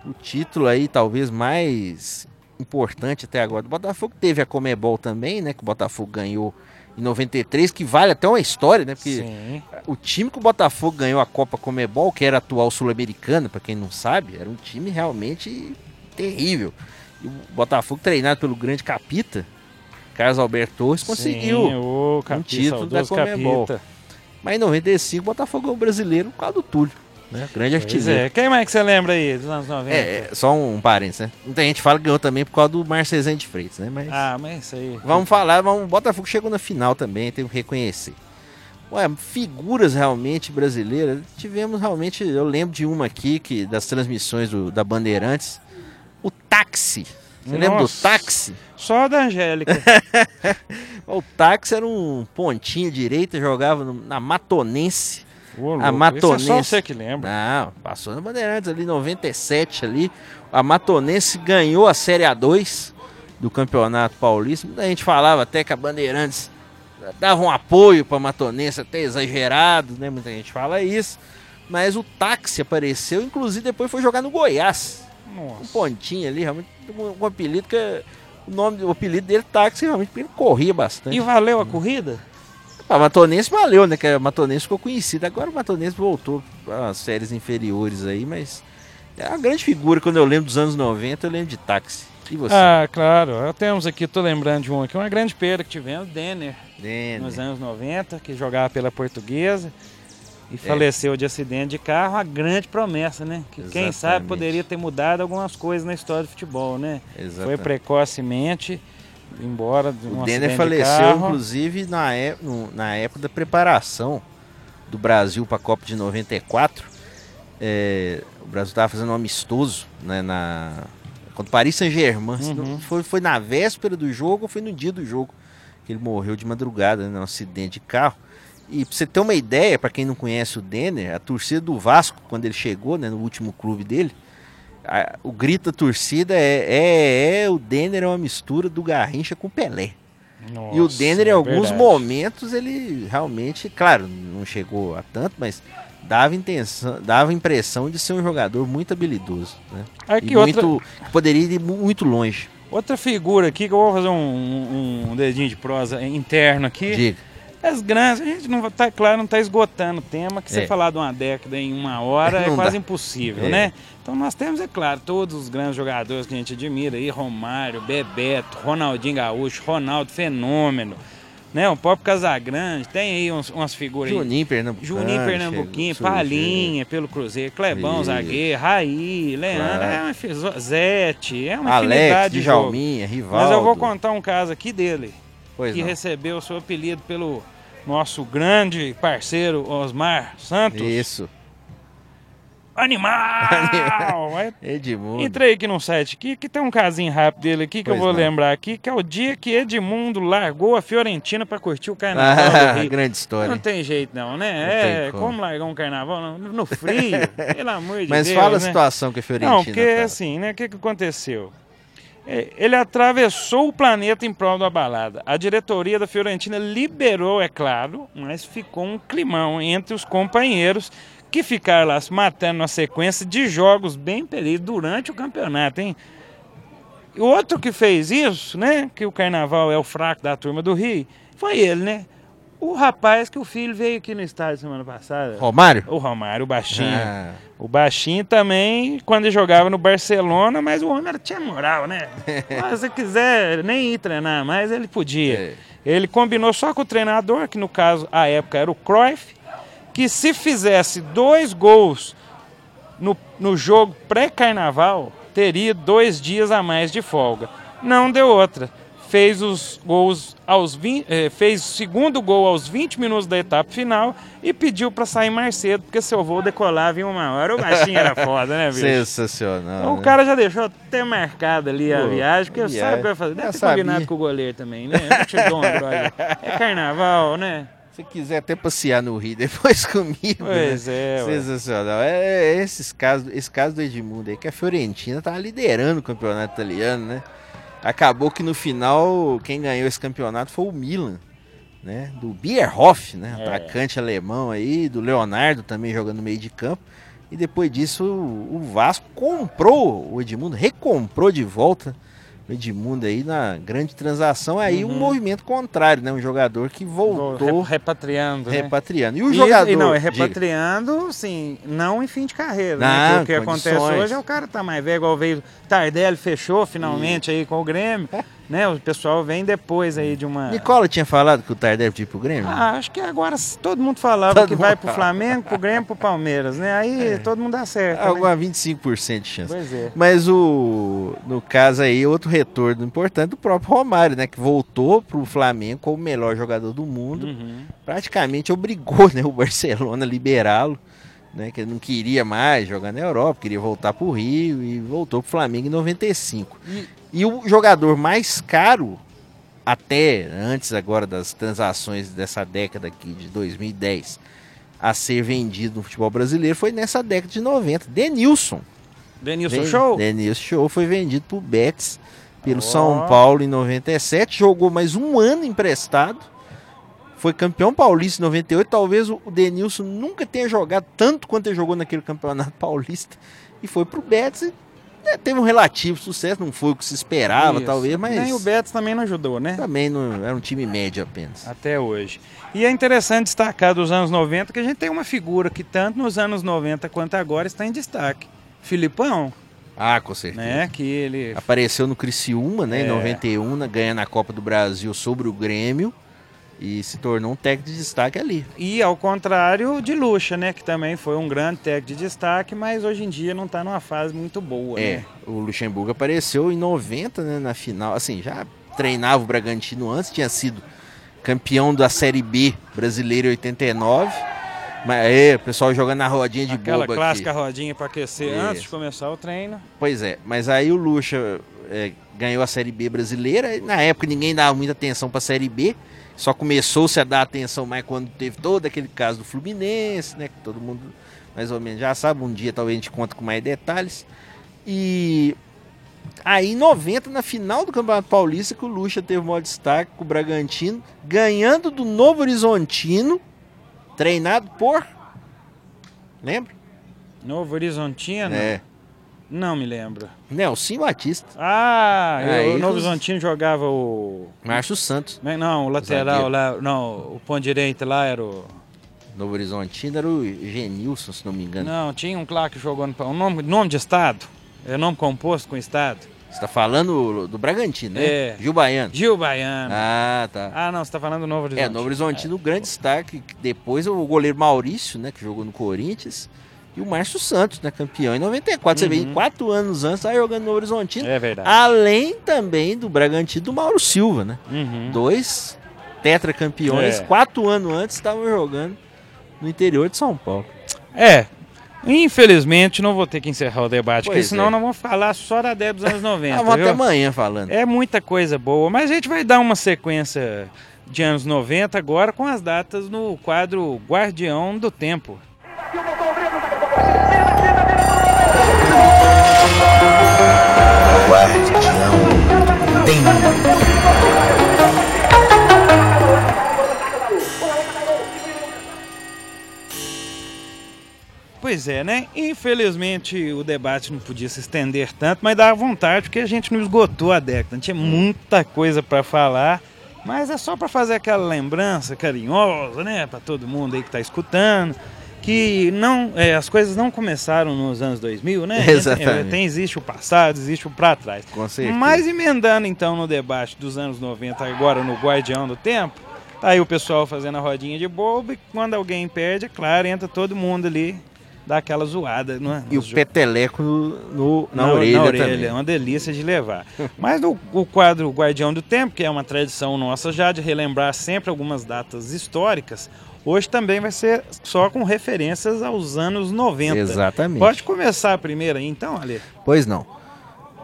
o título aí, talvez mais importante até agora. O Botafogo teve a Comebol também, né? Que o Botafogo ganhou em 93, que vale até uma história, né? Porque Sim. o time que o Botafogo ganhou a Copa Comebol, que era a atual sul-americana, para quem não sabe, era um time realmente terrível. E o Botafogo, treinado pelo grande Capita, Carlos Alberto Torres, conseguiu Sim, o um título da Comebol. Capita. Mas em 95 o Botafogo é o brasileiro por causa do Túlio. Né? Grande artilheiro. É. Quem mais que você lembra aí dos anos 90? É, só um, parênteses, né? Muita gente fala que ganhou também por causa do Marcesão de Freitas, né? Mas, ah, mas isso aí. Vamos falar, vamos, o Botafogo chegou na final também, tem que reconhecer. Ué, figuras realmente brasileiras. Tivemos realmente, eu lembro de uma aqui que das transmissões do, da Bandeirantes, o táxi. Você Nossa, lembra do táxi? Só da Angélica. o táxi era um pontinho direita, jogava na Matonense. Ô, a Matonense. é só você que lembra. Não, passou na Bandeirantes ali, 97 ali. A Matonense ganhou a Série A2 do Campeonato Paulista. Muita gente falava até que a Bandeirantes dava um apoio para a Matonense, até exagerado, né? Muita gente fala isso. Mas o táxi apareceu, inclusive depois foi jogar no Goiás. Nossa. Um pontinho ali, realmente, um, um apelido que é, o nome, o apelido dele táxi, realmente, porque ele corria bastante. E valeu a corrida? A Matonense valeu, né? Que a Matonense ficou conhecida. Agora o Matonense voltou às séries inferiores aí, mas é uma grande figura. Quando eu lembro dos anos 90, eu lembro de táxi. E você? Ah, claro. Temos aqui, tô lembrando de um aqui, uma grande perda que tivemos, Denner. Denner. Nos anos 90, que jogava pela portuguesa. E é. faleceu de acidente de carro, a grande promessa, né? Que Exatamente. quem sabe poderia ter mudado algumas coisas na história do futebol, né? Exatamente. Foi precocemente embora de um O Denner faleceu, inclusive, na, é, na época da preparação do Brasil para a Copa de 94. É, o Brasil estava fazendo um amistoso né, na, contra o Paris Saint-Germain. Uhum. Foi, foi na véspera do jogo ou foi no dia do jogo que ele morreu de madrugada, né, num acidente de carro. E pra você ter uma ideia, para quem não conhece o Denner, a torcida do Vasco, quando ele chegou, né, no último clube dele, a, o grito da torcida é, é, é, o Denner é uma mistura do Garrincha com o Pelé. Nossa, e o Denner, em é alguns verdade. momentos, ele realmente, claro, não chegou a tanto, mas dava, intenção, dava impressão de ser um jogador muito habilidoso. Né? Aqui, E outra, muito, poderia ir mu- muito longe. outra figura aqui que eu vou fazer um, um- um dedinho de prosa interno aqui. Diga. As grandes, a gente não tá, claro, não tá esgotando o tema, que você É. falar de uma década em uma hora é quase dá. impossível, É. né? Então nós temos, é claro, todos os grandes jogadores que a gente admira aí, Romário, Bebeto, Ronaldinho Gaúcho, Ronaldo Fenômeno, né? O próprio Casagrande, tem aí uns- umas figuras aí. Juninho Pernambucano. Juninho Pernambuquinho, chegou, Palinha pelo Cruzeiro, Clebão. Zagueiro, Raí, Leandro, Claro. é uma Zete, é uma Alex, infinidade de jogo. Djalminha, Rivaldo. Mas eu vou contar um caso aqui dele Pois que não. recebeu o seu apelido pelo nosso grande parceiro Osmar Santos. Isso. Animal! Edmundo. Entrei aqui no site aqui, que tem um casinho rápido dele aqui que Pois eu vou não. lembrar aqui, que é o dia que Edmundo largou a Fiorentina pra curtir o carnaval Ah, do Rio. grande história. Não tem jeito não, né? Não é, como. como. largar um carnaval no, no frio, pelo amor de Mas Deus, fala a né? situação que a Fiorentina Não, porque tá. assim, né? O que, que aconteceu? É, Ele atravessou o planeta em prol da balada. A diretoria da Fiorentina liberou, é claro, mas ficou um climão entre os companheiros que ficaram lá se matando na sequência de jogos bem peridos durante o campeonato, hein? O outro que fez isso, né? Que o carnaval é o fraco da turma do Rio, foi ele, né? O rapaz que o filho veio aqui no estádio semana passada. Romário? O Romário, o baixinho. Ah, O baixinho também, quando ele jogava no Barcelona, mas o homem tinha moral, né? Mas se quiser nem ir treinar mais, ele podia. É. Ele combinou só com o treinador, que no caso, à época, era o Cruyff, que se fizesse dois gols no, no jogo pré-carnaval, teria dois dias a mais de folga. Não deu outra. Fez os gols aos 20, eh, fez o segundo gol aos 20 minutos da etapa final e pediu para sair mais cedo, porque seu voo decolava em uma hora. O baixinho era foda, né, bicho? sensacional. O né? cara já deixou até marcado ali a Pô, viagem, porque viagem. sabe o que vai fazer. Deve Já ter combinado sabia. com o goleiro também, né? Eu te dou. É carnaval, né? Se quiser até passear no Rio depois comigo. Pois né? é. Sensacional. É, é esses casos, esse caso do Edmundo aí, que a Fiorentina tá liderando o campeonato italiano, né? Acabou que no final, quem ganhou esse campeonato foi o Milan, né? Do Bierhoff, né? É. Atacante alemão aí, do Leonardo também jogando no meio de campo. E depois disso, o o Vasco comprou o Edmundo, recomprou de volta o Edmundo aí na grande transação. Aí um Uhum. movimento contrário, né? Um jogador que voltou Re- repatriando, né? repatriando. E o E- jogador. E não, é diga. repatriando, sim, não em fim de carreira. né? Não, o que acontece hoje é o cara tá mais velho, igual veio Tardelli, fechou finalmente aí com o Grêmio. né? O pessoal vem depois aí de uma. Nicola tinha falado que o Tardelli podia ir pro Grêmio? Ah, acho que agora todo mundo falava Todo que mundo vai pro. Flamengo, pro Grêmio, pro Palmeiras, né? Aí todo mundo acerta. né? Alguma 25% de chance. Pois é. Mas o no caso aí, outro retorno importante do próprio Romário, né? Que voltou pro Flamengo como o melhor jogador do mundo. Uhum. Praticamente obrigou né, o Barcelona a liberá-lo. Né, que ele não queria mais jogar na Europa, queria voltar pro Rio e voltou pro Flamengo em 95. E- E o jogador mais caro, até antes agora das transações dessa década aqui de 2010, a ser vendido no futebol brasileiro foi nessa década de 90. Denilson. Denilson Show? Denilson Show foi vendido pro Betis pelo Ó. São Paulo em 97, jogou mais um ano emprestado. Foi campeão paulista em 98. Talvez o Denilson nunca tenha jogado tanto quanto ele jogou naquele campeonato paulista. E foi pro Betis e teve um relativo sucesso. Não foi o que se esperava, Isso. talvez, mas Nem o Betis também não ajudou, né? também não era um time médio apenas. Até hoje. E é interessante destacar dos anos 90 que a gente tem uma figura que tanto nos anos 90 quanto agora está em destaque. Filipão, Ah, com certeza. né? Que ele Apareceu no Criciúma, né, em É. 91, né, ganhando a Copa do Brasil sobre o Grêmio. E se tornou um técnico de destaque ali. E ao contrário de Lucha, né? Que também foi um grande técnico de destaque, mas hoje em dia não está numa fase muito boa, É, né? o Luxemburgo apareceu em 90, né, na final. Assim, já treinava o Bragantino antes, tinha sido campeão da Série B brasileira em 89. Mas é, o pessoal jogando na rodinha de Aquela boba clássica aqui. rodinha para aquecer Isso. antes de começar o treino. Pois é, mas aí o Lucha é, ganhou a Série B brasileira. e Na época ninguém dava muita atenção para a Série B. Só começou-se a dar atenção mais quando teve todo aquele caso do Fluminense, né? Que todo mundo mais ou menos já sabe. Um dia talvez a gente conta com mais detalhes. E aí em 90, na final do Campeonato Paulista, que o Lucha teve o maior destaque com o Bragantino, ganhando do Novo Horizontino, treinado por Lembra? Novo Horizontino? É. Não me lembro. Nelson Batista. Ah, Aí eu- o Novo os- Horizontino jogava o... Márcio Santos. Não, o lateral Zagueiro. lá, não, o ponto direito lá era o... Novo Horizontino era o Genilson, se não me engano. Não, tinha um lá que jogou no... O nome, nome de estado? É nome composto com estado? Você tá falando do Bragantino, né? É. Gil Baiano. Gil Baiano. Ah, tá. Ah, não, você tá falando do Novo Horizonte. É, Novo Horizontino, o grande destaque. Depois o goleiro Maurício, né, que jogou no Corinthians. E o Márcio Santos, né, campeão em 94. Você vê, Uhum. quatro anos antes, tá jogando no Horizontino. É verdade. Além também do Bragantino do Mauro Silva, né? Uhum. Dois tetracampeões, É. quatro anos antes estavam jogando no interior de São Paulo. É. Infelizmente, não vou ter que encerrar o debate, porque Pois senão é. nós vamos falar só da década dos anos 90. Ah, vamos até amanhã falando. É muita coisa boa, mas a gente vai dar uma sequência de anos 90 agora com as datas no quadro Guardião do Tempo. Pois é, né? Infelizmente o debate não podia se estender tanto, mas dá vontade porque a gente não esgotou a década. Tinha muita coisa para falar, mas é só para fazer aquela lembrança carinhosa, né, para todo mundo aí que tá escutando, que não, é, as coisas não começaram nos anos 2000, né? Exatamente. É, tem existe o passado, existe o para trás. Com certeza. Mas emendando então no debate dos anos 90, agora no Guardião do Tempo, tá aí o pessoal fazendo a rodinha de bobo e quando alguém perde, é claro, entra todo mundo ali, dá aquela zoada. Não é? E o Nos jo- peteleco no, no- na, orelha, é também. uma delícia de levar. Mas no, o quadro Guardião do Tempo, que é uma tradição nossa já de relembrar sempre algumas datas históricas, hoje também vai ser só com referências aos anos 90. Exatamente. Pode começar a primeira aí, então, Ale? Pois não.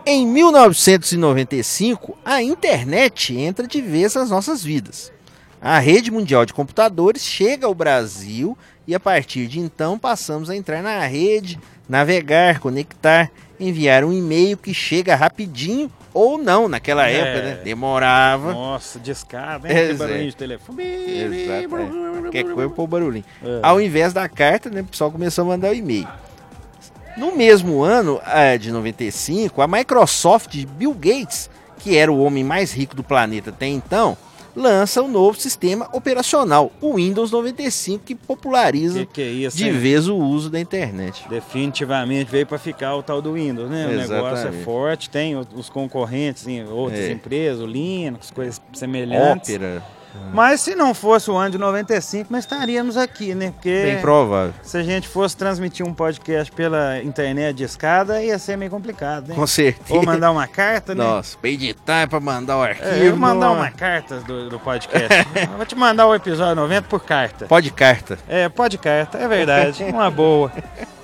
Em 1995, a internet entra de vez nas nossas vidas. A rede mundial de computadores chega ao Brasil e a partir de então passamos a entrar na rede, navegar, conectar, enviar um e-mail que chega rapidinho ou não naquela É. época, né? Demorava. Nossa, discada, É, Zé. barulhinho de telefone. Exato, é. Qualquer coisa pôr barulhinho. É. Ao invés da carta, né, o pessoal começou a mandar o e-mail. No mesmo ano ah, de 95, a Microsoft de Bill Gates, que era o homem mais rico do planeta até então, lança o novo sistema operacional, o Windows 95, que populariza Que que é isso, de hein? vez o uso da internet. Definitivamente veio para ficar o tal do Windows, né? O negócio é Exatamente. forte, tem os concorrentes em outras É. empresas, o Linux, coisas semelhantes. Mas se não fosse o ano de 95, nós estaríamos aqui, né? Porque bem provável. se a gente fosse transmitir um podcast pela internet de escada, ia ser meio complicado, né? Com certeza. Ou mandar uma carta, né? Nossa, pra editar, pra mandar o arquivo. É, eu vou mandar uma carta do, do podcast. Eu vou te mandar o episódio 90 por carta. Pode carta. É, pode carta, é verdade. Uma boa.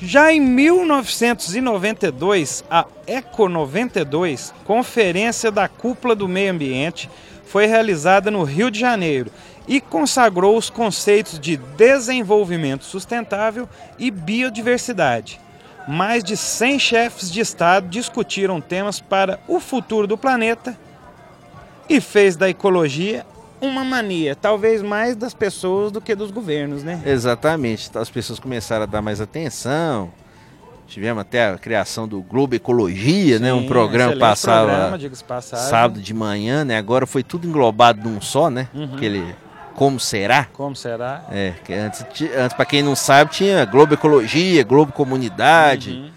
Já em 1992, a Eco 92, Conferência da Cúpula do Meio Ambiente, foi realizada no Rio de Janeiro e consagrou os conceitos de desenvolvimento sustentável e biodiversidade. Mais de 100 chefes de Estado discutiram temas para o futuro do planeta e fez da ecologia uma mania, talvez mais das pessoas do que dos governos, né? Exatamente. As pessoas começaram a dar mais atenção. Tivemos até a criação do Globo Ecologia, né? Um Sim, programa que passava programa, sábado de manhã, né? Agora foi tudo englobado num só, né? Uhum. Aquele Como Será? Como será? É, que antes, antes para quem não sabe, tinha Globo Ecologia, Globo Comunidade, Uhum.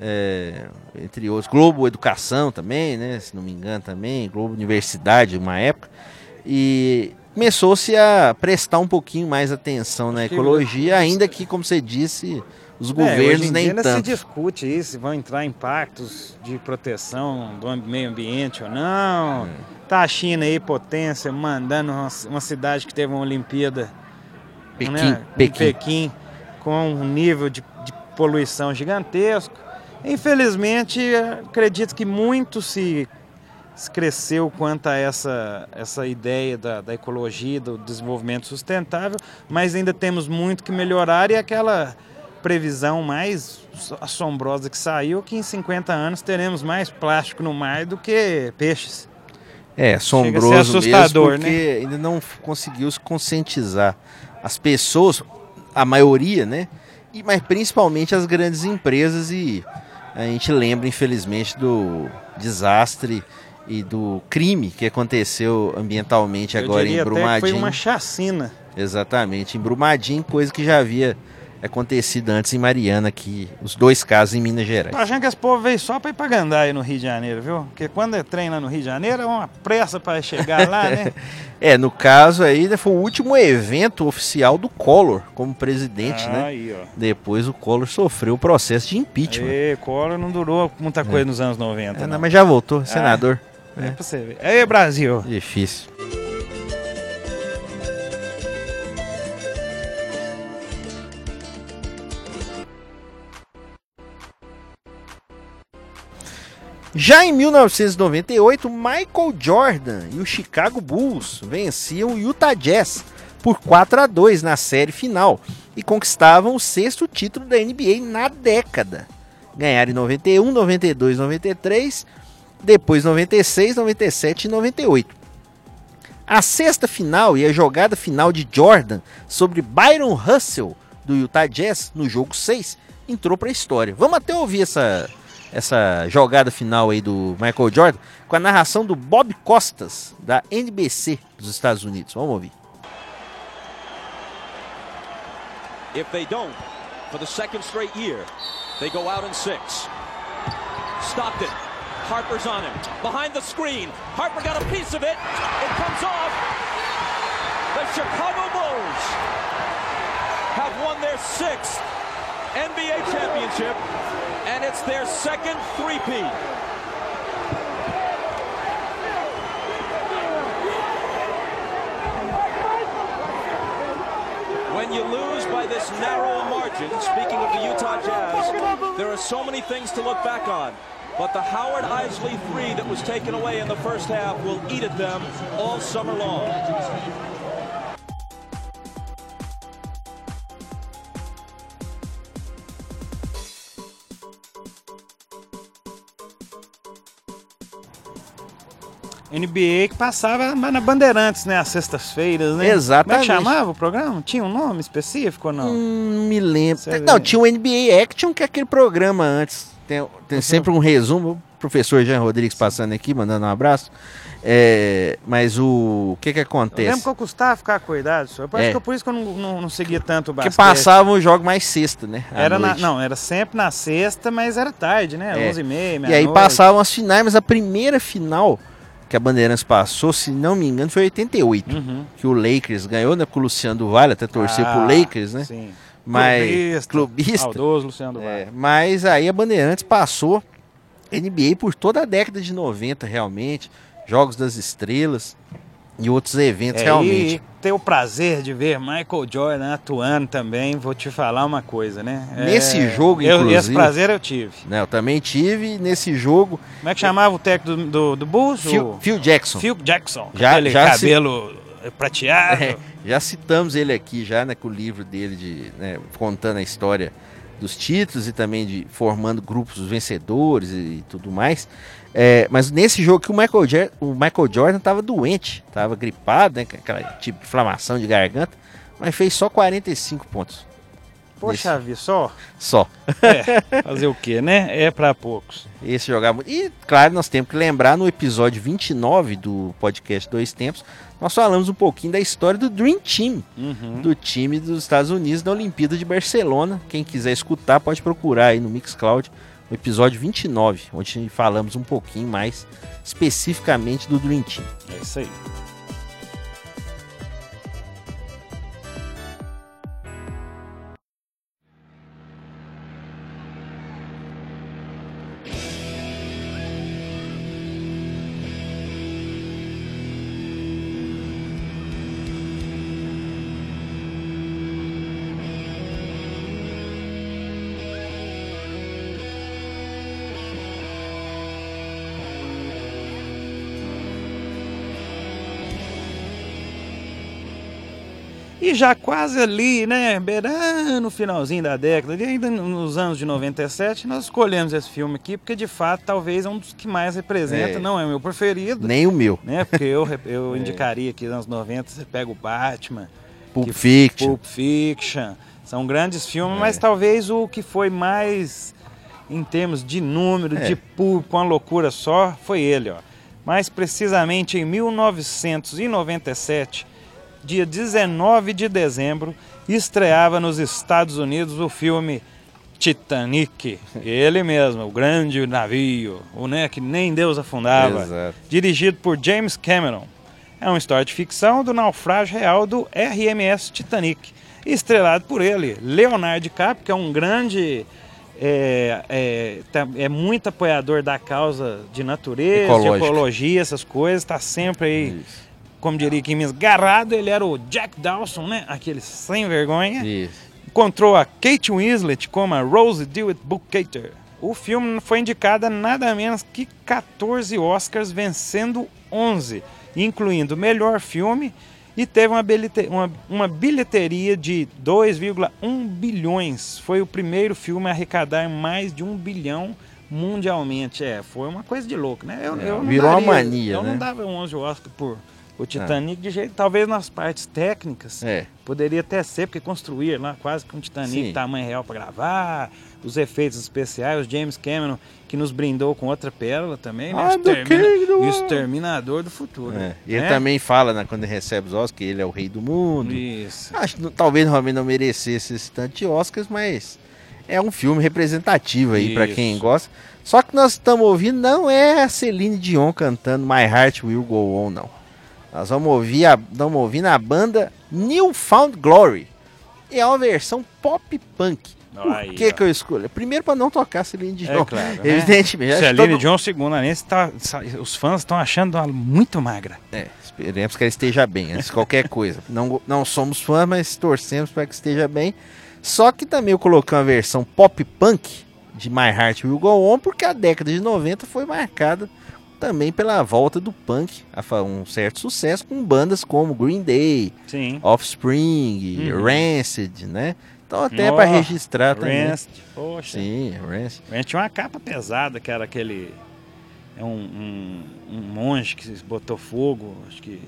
é, entre outros. Globo Educação também, né? Se não me engano também, Globo Universidade, uma época. E começou-se a prestar um pouquinho mais atenção na ecologia, ainda que, como você disse, os É, governos em nem ainda se tanto. discute isso, se vão entrar impactos de proteção do meio ambiente ou não. É. Tá a China aí, potência, mandando uma, uma cidade que teve uma Olimpíada Pequim, né, em Pequim. Pequim, com um nível de, de poluição gigantesco. Infelizmente, acredito que muito se cresceu quanto a essa, essa ideia da, da ecologia, do desenvolvimento sustentável, mas ainda temos muito que melhorar e aquela previsão mais assombrosa que saiu que em 50 anos teremos mais plástico no mar do que peixes. É, assombroso assustador, mesmo porque né? ainda não conseguiu se conscientizar as pessoas, a maioria, né? E, mas principalmente as grandes empresas e a gente lembra, infelizmente, do desastre e do crime que aconteceu ambientalmente Eu agora em Brumadinho. foi uma chacina. Exatamente, em Brumadinho, coisa que já havia acontecido antes em Mariana, aqui, os dois casos em Minas Gerais. Tô achando que esse povo veio só para ir para Gandaia no Rio de Janeiro, viu? Porque quando é trem lá no Rio de Janeiro é uma pressa para chegar lá, né? é, no caso aí né, foi o último evento oficial do Collor como presidente, ah, né? Aí. Depois o Collor sofreu o processo de impeachment. E, Collor não durou muita coisa é. nos anos 90. É. Não, mas já voltou, senador. Ah, é, é pra você ver. Aí, Brasil. Difícil. Já em 1998, Michael Jordan e o Chicago Bulls venciam o Utah Jazz por 4 a 2 na série final e conquistavam o sexto título da NBA na década. Ganharam em 91, 92, 93, depois 96, 97 e 98. A sexta final e a jogada final de Jordan sobre Byron Russell do Utah Jazz no jogo 6 entrou para a história. Vamos até ouvir essa essa jogada final aí do Michael Jordan com a narração do Bob Costas da NBC dos Estados Unidos. Vamos ouvir. If they don't, for the second straight year, they go out in six. Stockton, Harper's on him, behind the screen. Harper got a piece of it. It comes off. The Chicago Bulls have won their sixth NBA championship and it's their second three-peat. When you lose by this narrow margin, speaking of the Utah Jazz, there are so many things to look back on. But the Howard Isley three that was taken away in the first half will eat at them all summer long. NBA que passava na Bandeirantes, né? Às sextas-feiras, né? Exatamente. Como é que chamava o programa? Tinha um nome específico ou não? Hum, me lembro. não, tinha o NBA Action, que é aquele programa antes. Tem, tem uhum. sempre um resumo. O professor Jean Rodrigues passando aqui, mandando um abraço. É, mas o, o que que acontece? Eu lembro que eu custava ficar cuidado, só. Eu é. acho que por isso que eu não, não, não seguia tanto o basquete. Porque passavam o jogo mais sexta, né? Era na, não, era sempre na sexta, mas era tarde, né? É. 11h30, E aí passavam as finais, mas a primeira final que a Bandeirantes passou, se não me engano, foi 88. Uhum. Que o Lakers ganhou, né? Com o Luciano do Vale, até torceu ah, pro Lakers, né? Sim. Mas, clubista. clubista Saudoso Luciano. É, mas aí a Bandeirantes passou NBA por toda a década de 90, realmente. Jogos das Estrelas e outros eventos, é, realmente. E ter o prazer de ver Michael Jordan atuando também, vou te falar uma coisa, né? Nesse é, jogo, inclusive... Eu, esse prazer eu tive. Né, eu também tive nesse jogo... Como é que chamava o técnico do, do, do Bulls? Phil, Phil, Jackson. Phil Jackson. Já, já cabelo se... prateado. É, já citamos ele aqui, já né, com o livro dele, de, né, contando a história dos títulos e também de formando grupos vencedores e tudo mais. É, mas nesse jogo que o Michael, o Michael Jordan estava doente, estava gripado, né, aquela tipo de inflamação de garganta, mas fez só 45 pontos. Poxa vida, só? Só. É, fazer o quê, né? É para poucos. Esse jogar muito. E, claro, nós temos que lembrar no episódio 29 do podcast Dois Tempos, nós falamos um pouquinho da história do Dream Team, uhum. do time dos Estados Unidos da Olimpíada de Barcelona. Quem quiser escutar, pode procurar aí no Mixcloud o episódio 29, onde falamos um pouquinho mais especificamente do Dream Team. É isso aí. Já quase ali, né, beirando no finalzinho da década, ainda nos anos de 97, nós escolhemos esse filme aqui, porque de fato talvez é um dos que mais representa, É. não é o meu preferido, Nem o meu. né, porque eu, eu É. indicaria que nos anos 90 você pega o Batman, Pulp que- Fiction. Pulp Fiction, são grandes filmes, É. mas talvez o que foi mais em termos de número, É. de público, uma loucura só, foi ele, ó. Mais precisamente em 1997, dia 19 de dezembro, estreava nos Estados Unidos o filme Titanic. Ele mesmo, o grande navio, o né, que nem Deus afundava. Exato. Dirigido por James Cameron. É uma história de ficção do naufrágio real do RMS Titanic. Estrelado por ele, Leonardo DiCaprio, que é um grande. É, é, tá- é muito apoiador da causa de natureza, Ecológica. de ecologia, essas coisas, está sempre aí, Isso. Como diria aqui em Minas, garrado. Ele era o Jack Dawson, né? Aquele sem vergonha Isso. encontrou a Kate Winslet como a Rose DeWitt Bukater. O filme foi indicado a nada menos que 14 Oscars, vencendo 11, incluindo melhor filme, e teve uma, bilhete- uma- uma bilheteria de 2,1 bilhões. Foi o primeiro filme a arrecadar mais de um bilhão mundialmente. É, foi uma coisa de louco, né? Eu, É, eu não virou uma daria- mania, Eu né? não dava 11 Oscars por o Titanic de jeito, talvez nas partes técnicas. É. Poderia até ser, porque construir lá quase que um Titanic Sim. tamanho real para gravar, os efeitos especiais, o James Cameron que nos brindou com outra pérola também, né? The king do. Exterminador do Futuro. É. E ele né? também fala, né, quando ele recebe os Oscars, que ele é o rei do mundo. Isso. Acho que talvez realmente não merecesse esse tanto de Oscars, mas é um filme representativo aí pra quem gosta. Só que nós estamos ouvindo não é a Celine Dion cantando My Heart Will Go On, não. Nós vamos ouvir a, vamos ouvir na banda Newfound Glory. E é uma versão pop punk. Por Aí, que, ó. que eu escolho? Primeiro pra não tocar Celine Dion. É claro, né? Evidentemente. Celine todo- Dion segunda nesse tá, os fãs estão achando ela muito magra. É, esperemos que ela esteja bem, antes de qualquer coisa. Não, não somos fãs, mas torcemos para que esteja bem. Só que também eu coloquei uma versão pop punk de My Heart Will Go On, porque a década de 90 foi marcada também pela volta do punk a um certo sucesso com bandas como Green Day, Sim. Offspring, Uhum. Rancid, né? Então até Ó, para registrar também. Rancid, poxa. Sim, Rancid. A gente tinha uma capa pesada, que era aquele. É um, um, um monge que botou fogo, acho que.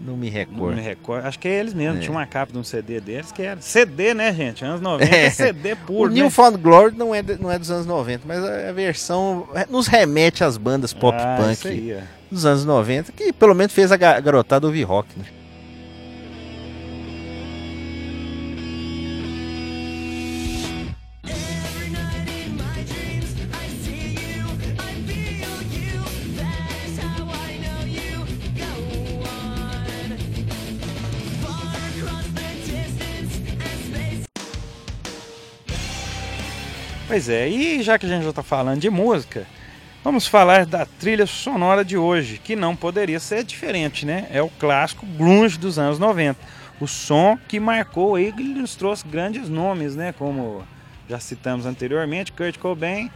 Não me Não recordo. me recordo. Acho que é eles mesmo. É. Tinha uma capa de um CD deles que era. CD, né, gente? Anos 90 é, É. CD O puro. né? Newfound Glory não é, não é dos anos 90, mas a a versão nos remete às bandas pop ah, punk dos anos 90, que pelo menos fez a ga- garotada ouvir rock, né? Pois é, e já que a gente já tá falando de música, vamos falar da trilha sonora de hoje, que não poderia ser diferente, né? É o clássico grunge dos anos 90. O som que marcou que nos trouxe grandes nomes, né? Como já citamos anteriormente, Kurt Cobain,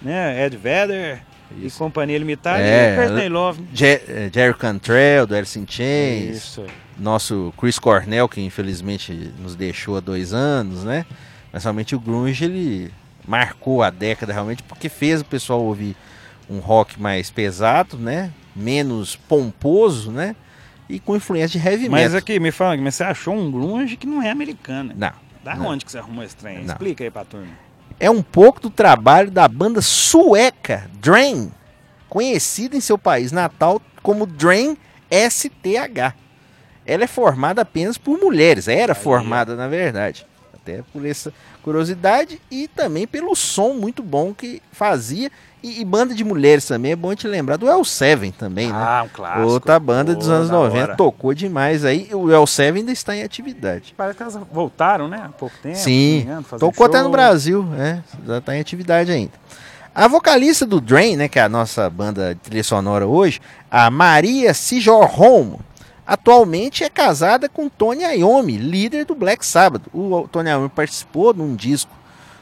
né? Ed Vedder e Isso. Companhia Limitada É, e Courtney Love. Je eh, Jerry Cantrell, do Alice in Chains, Isso. nosso Chris Cornell, que infelizmente nos deixou há dois anos, né? Mas realmente o grunge, ele marcou a década realmente, porque fez o pessoal ouvir um rock mais pesado, né? Menos pomposo, né? E com influência de heavy Mas metal. aqui, me fala, mas você achou um grunge que não é americano. Não. Da não. onde que você arrumou esse trem? Não. Explica aí pra turma. é um pouco do trabalho da banda sueca Drain, conhecida em seu país natal como Drain STH. Ela é formada apenas por mulheres, era Aí. formada na verdade. Até por essa curiosidade e também pelo som muito bom que fazia. E, e banda de mulheres também, é bom te lembrar do El Seven também, né? Ah, um clássico. Outra banda dos Pô, anos da 90, hora. tocou demais aí. O El Seven ainda está em atividade. Parece que elas voltaram, né? Há pouco tempo. Sim, fazer tocou até show. no Brasil, né? Já tá em atividade ainda. A vocalista do Drain, né, que é a nossa banda de trilha sonora hoje, a Maria Sijorholm, atualmente é casada com Tony Iommi, líder do Black Sabbath. O Tony Iommi participou de um disco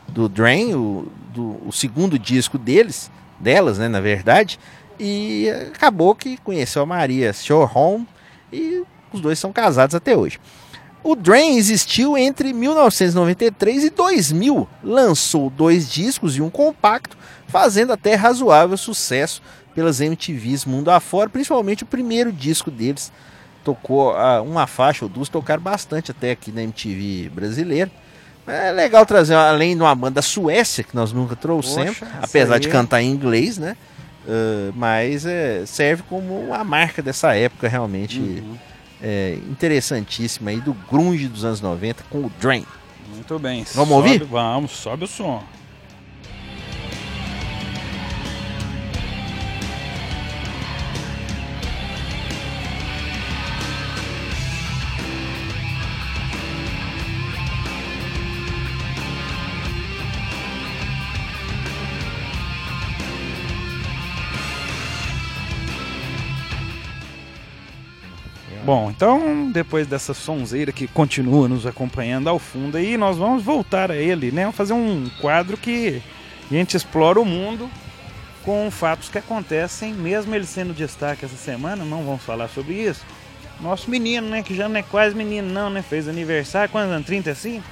do Drain, o, do- o segundo disco deles, delas, né, na verdade, e acabou que conheceu a Maria Sijorholm e os dois são casados até hoje. O Drain existiu entre 1993 e 2000. Lançou dois discos e um compacto, fazendo até razoável sucesso pelas MTVs mundo afora, principalmente o primeiro disco deles. Tocou uma faixa ou duas, tocaram bastante até aqui na MTV brasileira. É legal trazer, além de uma banda da Suécia, que nós nunca trouxemos, Poxa, apesar de cantar em inglês, né? Uh, mas é, serve como uma marca dessa época realmente uhum. é, interessantíssima aí do grunge dos anos 90 com o Drain. Muito bem. Vamos sobe, ouvir? Vamos, sobe o som. Bom, então depois dessa sonzeira que continua nos acompanhando ao fundo aí, nós vamos voltar a ele, né? Vamos fazer um quadro que a gente explora o mundo com fatos que acontecem, mesmo ele sendo destaque essa semana, não vamos falar sobre isso. Nosso menino, né? Que já não é quase menino, não, né? Fez aniversário, quantos anos? 35?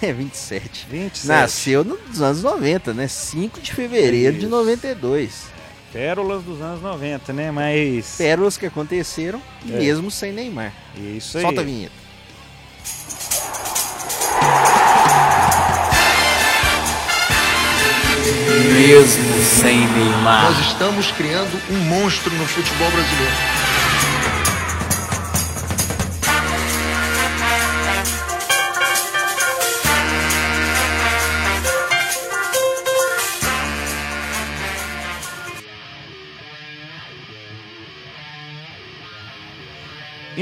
27. 27. Nasceu nos anos 90, né? 5 de fevereiro isso. de 92. Pérolas dos anos 90, né? Mas. Pérolas que aconteceram é. mesmo sem Neymar. Isso aí. Solta a vinheta. Mesmo sem Neymar. Nós estamos criando um monstro no futebol brasileiro.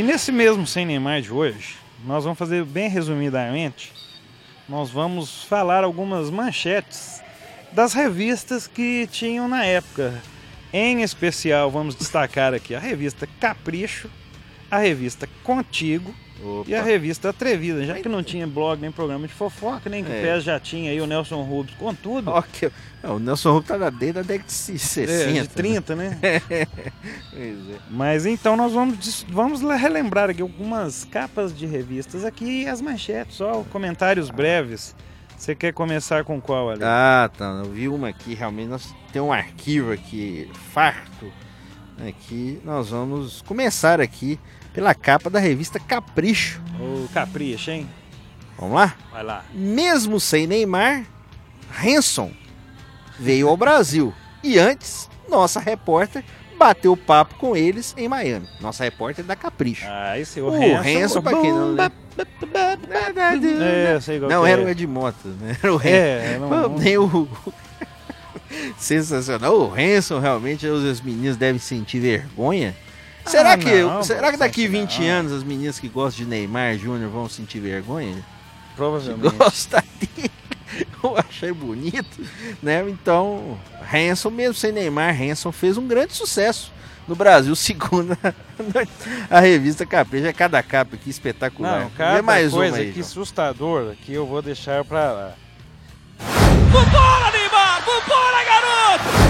Nesse mesmo Sem Neymar de hoje, nós vamos fazer bem resumidamente, nós vamos falar algumas manchetes das revistas que tinham na época. Em especial, vamos destacar aqui a revista Capricho, a revista Contigo, Opa. E a revista Atrevida, já que não tinha blog nem programa de fofoca, nem que é. o PES já tinha aí o Nelson Rubens com tudo. Okay. o Nelson Rubens tá desde a década de 60. É, de 30, né? é. Mas então nós vamos, vamos relembrar aqui algumas capas de revistas aqui e as manchetes, só comentários breves. Você quer começar com qual ali? Ah, tá. Eu vi uma aqui, realmente nós tem um arquivo aqui farto. Aqui nós vamos começar aqui pela capa da revista Capricho. Ô, Capricho, hein? Vamos lá? Vai lá. Mesmo sem Neymar, Hanson veio ao Brasil. E antes, nossa repórter bateu papo com eles em Miami. Nossa repórter da Capricho. Ah, esse é o, o Hanson. Pra quem não lembra. É, sei não, era o Edmoto, né? Era o Hanson. É, não, Nem o... Sensacional. O Hanson, realmente, os meninos devem sentir vergonha Será, ah, que, não, será que daqui 20 não. anos as meninas que gostam de Neymar Júnior vão sentir vergonha? Provavelmente. Gosta dele. Eu achei bonito, né? Então, Hanson, mesmo sem Neymar, Hanson fez um grande sucesso no Brasil, segundo a, a revista Capricha. É cada capa aqui espetacular. Não, cada mais coisa uma aí, que assustador que eu vou deixar pra lá. Vambora, Neymar! Vambora, garoto!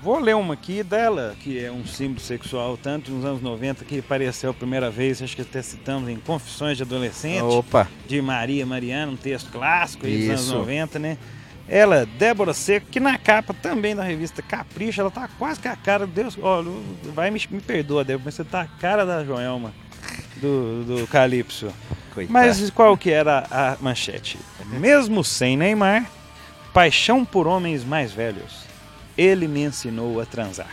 Vou ler uma aqui dela, que é um símbolo sexual, tanto nos anos 90 que apareceu a primeira vez, acho que até citamos em Confissões de Adolescente. Opa! De Maria Mariana, um texto clássico aí dos anos 90, né? Ela, Débora Seco, que na capa também da revista Capricha, ela tá quase com a cara, Deus, olha, vai me, me perdoa, Débora, mas você tá a cara da Joelma, do, do Calypso. Coitado. Mas qual que era a manchete? Mesmo sem Neymar, paixão por homens mais velhos ele me ensinou a transar.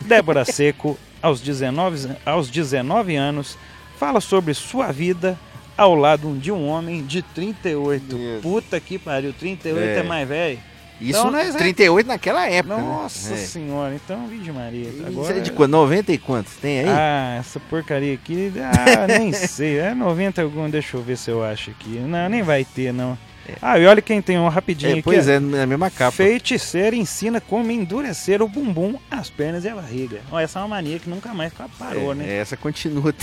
Débora Seco, aos 19, aos 19 anos, fala sobre sua vida ao lado de um homem de 38. Isso. Puta que pariu, 38 é, é mais velho. Isso, então, nós 38 é... naquela época. Né? Nossa né? senhora, então, vídeo Maria. Agora... Isso é de quanto? 90 e quantos? Tem aí? Ah, essa porcaria aqui, ah, nem sei. É 90 algum, deixa eu ver se eu acho aqui. Não, nem vai ter, não. Ah, e olha quem tem um rapidinho é, aqui. Pois é, na mesma capa. Feiticeira ensina como endurecer o bumbum, as pernas e a barriga. Ó, essa é uma mania que nunca mais parou, é, né? Essa continua.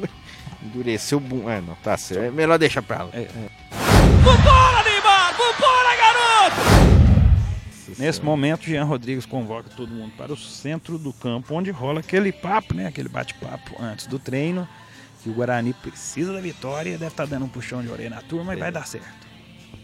Endurecer o bumbum. É, não, tá certo. É melhor deixar pra lá. É, é. Vambora, Neymar! Vambora, garoto! Nesse momento, Jean Rodrigues convoca todo mundo para o centro do campo, onde rola aquele papo, né? Aquele bate-papo antes do treino que o Guarani precisa da vitória, deve estar dando um puxão de orelha na turma e vai dar certo.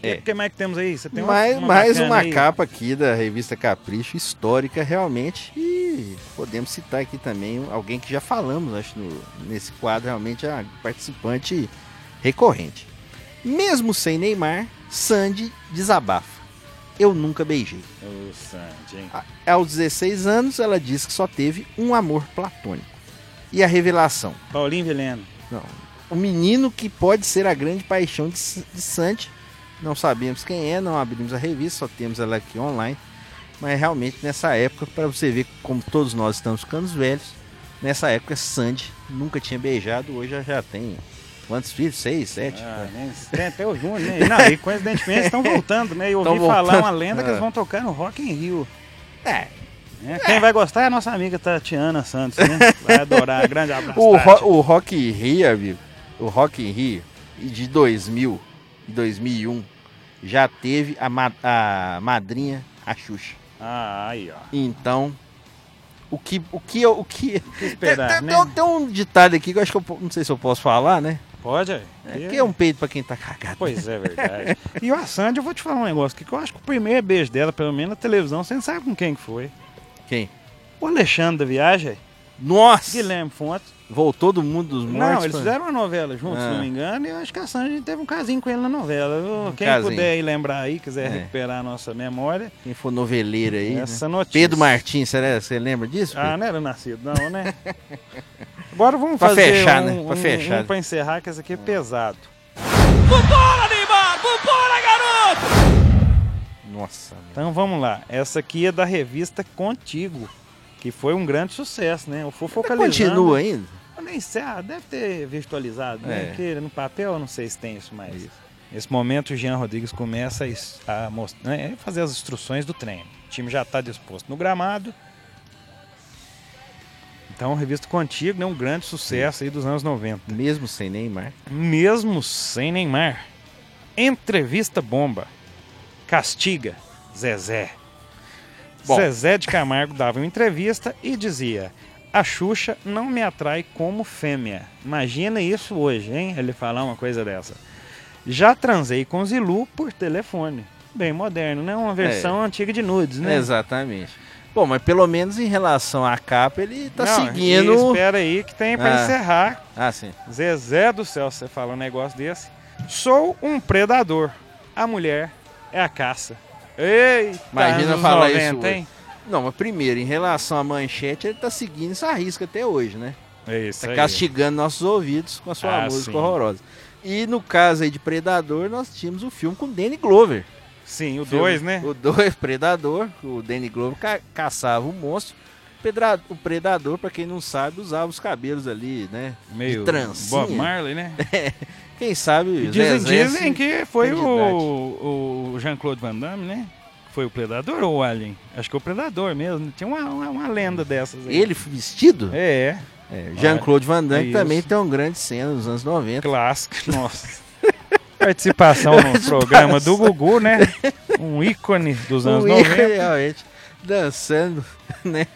É. O que mais que temos aí? Você tem uma, mais uma mais uma aí? capa aqui da revista Capricho, histórica realmente. E podemos citar aqui também alguém que já falamos, acho, no- nesse quadro, realmente é participante recorrente. Mesmo sem Neymar, Sandy desabafa. Eu nunca beijei. Ô, Sandy, hein? A- Aos 16 anos, ela diz que só teve um amor platônico. E a revelação? Paulinho Vilhena. Não. O menino que pode ser a grande paixão de, de Sandy. Não sabemos quem é, não abrimos a revista, só temos ela aqui online. Mas realmente nessa época, para você ver como todos nós estamos ficando velhos, nessa época Sandy nunca tinha beijado, hoje já tem quantos filhos? Seis, sete? Ah, né? Tem até o Júnior, né? Não, e coincidentemente estão voltando, né? Eu ouvi falar uma lenda que eles Ah. vão tocar no Rock in Rio. É. né? Quem vai gostar é a nossa amiga Tatiana Santos, né? Vai adorar. Grande abraço. O, ro o Rock in Rio, amigo, o Rock in Rio de 2000 e 2001 já teve a, ma- a madrinha, a Xuxa. Ah, aí, ó. Então, o que o que o que O que esperar, tem, né? tem- tem um ditado aqui que eu acho que eu não sei se eu posso falar, né? Pode, aí. É, que é um peito pra quem tá cagado. Pois é, verdade. e o Sandy, eu vou te falar um negócio que eu acho que o primeiro beijo dela, pelo menos na televisão, você não sabe com quem que foi. Quem? O Alexandre da Viagem, Nossa! Guilherme Fontes. Voltou do mundo dos mortos. Não, eles pra- fizeram uma novela juntos, se Ah. não me engano, e eu acho que a Sandy teve um casinho com ele na novela. Eu- Quem casinho. puder ir lembrar aí, quiser É. recuperar a nossa memória, Quem for noveleiro aí. né? essa notícia. Pedro Martins, será- você lembra disso? Ah, Pedro? não era nascido, não, né? Agora vamos Pra fazer fechar, um, né? Pra um- fechar. um pra encerrar, que esse aqui é pesado. Vambora, Neymar! Vambora, garoto! Nossa. Então vamos lá. Essa aqui é da revista Contigo, que foi um grande sucesso, né? O Fofocalizando... Continua ainda? Eu nem sei, ah, deve ter virtualizado, né? É. Porque no papel eu não sei se tem isso mais. Nesse momento o Jean Rodrigues começa a, es- a mos- né, fazer as instruções do treino. O time já está disposto no gramado. Então, a revista Contigo é um grande sucesso aí dos anos 90. Mesmo sem Neymar. Mesmo sem Neymar. Entrevista bomba. Castiga Zezé. Bom. Zezé de Camargo dava uma entrevista e dizia: A Xuxa não me atrai como fêmea. Imagina isso hoje, hein? Ele falar uma coisa dessa. Já transei com Zilu por telefone. Bem moderno, né? Uma versão antiga de nudes, né? Exatamente. Bom, mas pelo menos em relação à capa, ele tá Não, seguindo. espera aí que tem pra Ah. encerrar Ah, sim. Zezé do céu, você fala um negócio desse. Sou um predador. A mulher é a caça. Eita, Imagina falar 90, isso hoje. hein? Não, mas primeiro, em relação à manchete, ele tá seguindo essa risca até hoje, né? É isso Tá aí. castigando nossos ouvidos com a sua Ah, música sim. horrorosa. E no caso aí de Predador, nós tínhamos o filme com Danny Glover. Sim, o Filme- 2, né? O 2, Predador. O Danny Glover ca- caçava o monstro. Pedra- O Predador, pra quem não sabe, usava os cabelos ali, né? Meio de trancinha. Bob Marley, né? Quem sabe. E dizem, dizem que foi o, o Jean-Claude Van Damme, né? Foi o Predador ou o Alien? Acho que é o Predador mesmo. Tinha uma, uma, uma lenda dessas aí. Ele vestido? É, É, Jean-Claude Van Damme Isso. também tem um grande cena nos anos 90. clássico. Nossa. Participação no programa do Gugu, né? Um ícone dos anos 90. Igor, realmente, dançando, né?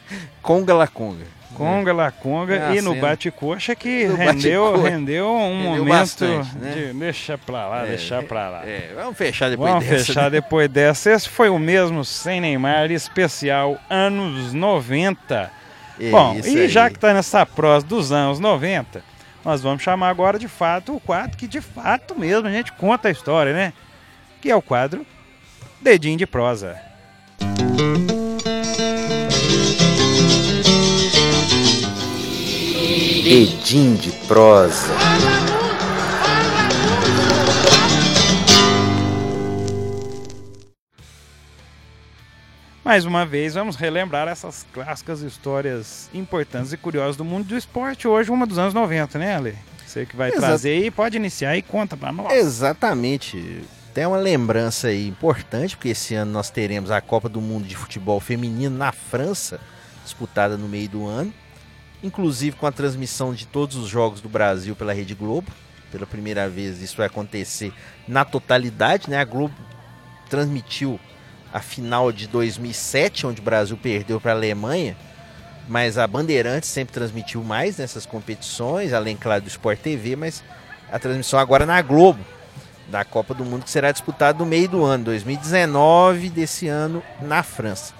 Conga la conga. Conga La Conga Ah, e no bate-coxa que No rendeu, bate-coxa. rendeu um Rendeu momento bastante, né? de deixa pra lá, É, deixa pra lá. É, vamos fechar depois Vamos dessa. fechar né? depois dessa. Esse foi o mesmo Sem Neymar especial anos 90. É Bom, e aí. já que tá nessa prosa dos anos 90, nós vamos chamar agora de fato o quadro que de fato mesmo a gente conta a história, né? Que é o quadro Dedinho de Prosa. Edim de prosa. Mais uma vez, vamos relembrar essas clássicas histórias importantes e curiosas do mundo do esporte. Hoje, uma dos anos 90, né, Ale? Você que vai Exato. trazer aí, pode iniciar e conta pra nós. Exatamente. Tem uma lembrança aí importante, porque esse ano nós teremos a Copa do Mundo de Futebol Feminino na França, disputada no meio do ano, inclusive com a transmissão de todos os jogos do Brasil pela Rede Globo. Pela primeira vez isso vai acontecer na totalidade, né? A Globo transmitiu a final de 2007, onde o Brasil perdeu para a Alemanha, mas a Bandeirantes sempre transmitiu mais nessas competições, além, claro, do Sport TV, mas a transmissão agora na Globo, da Copa do Mundo, que será disputada no meio do ano, 2019, desse ano, na França.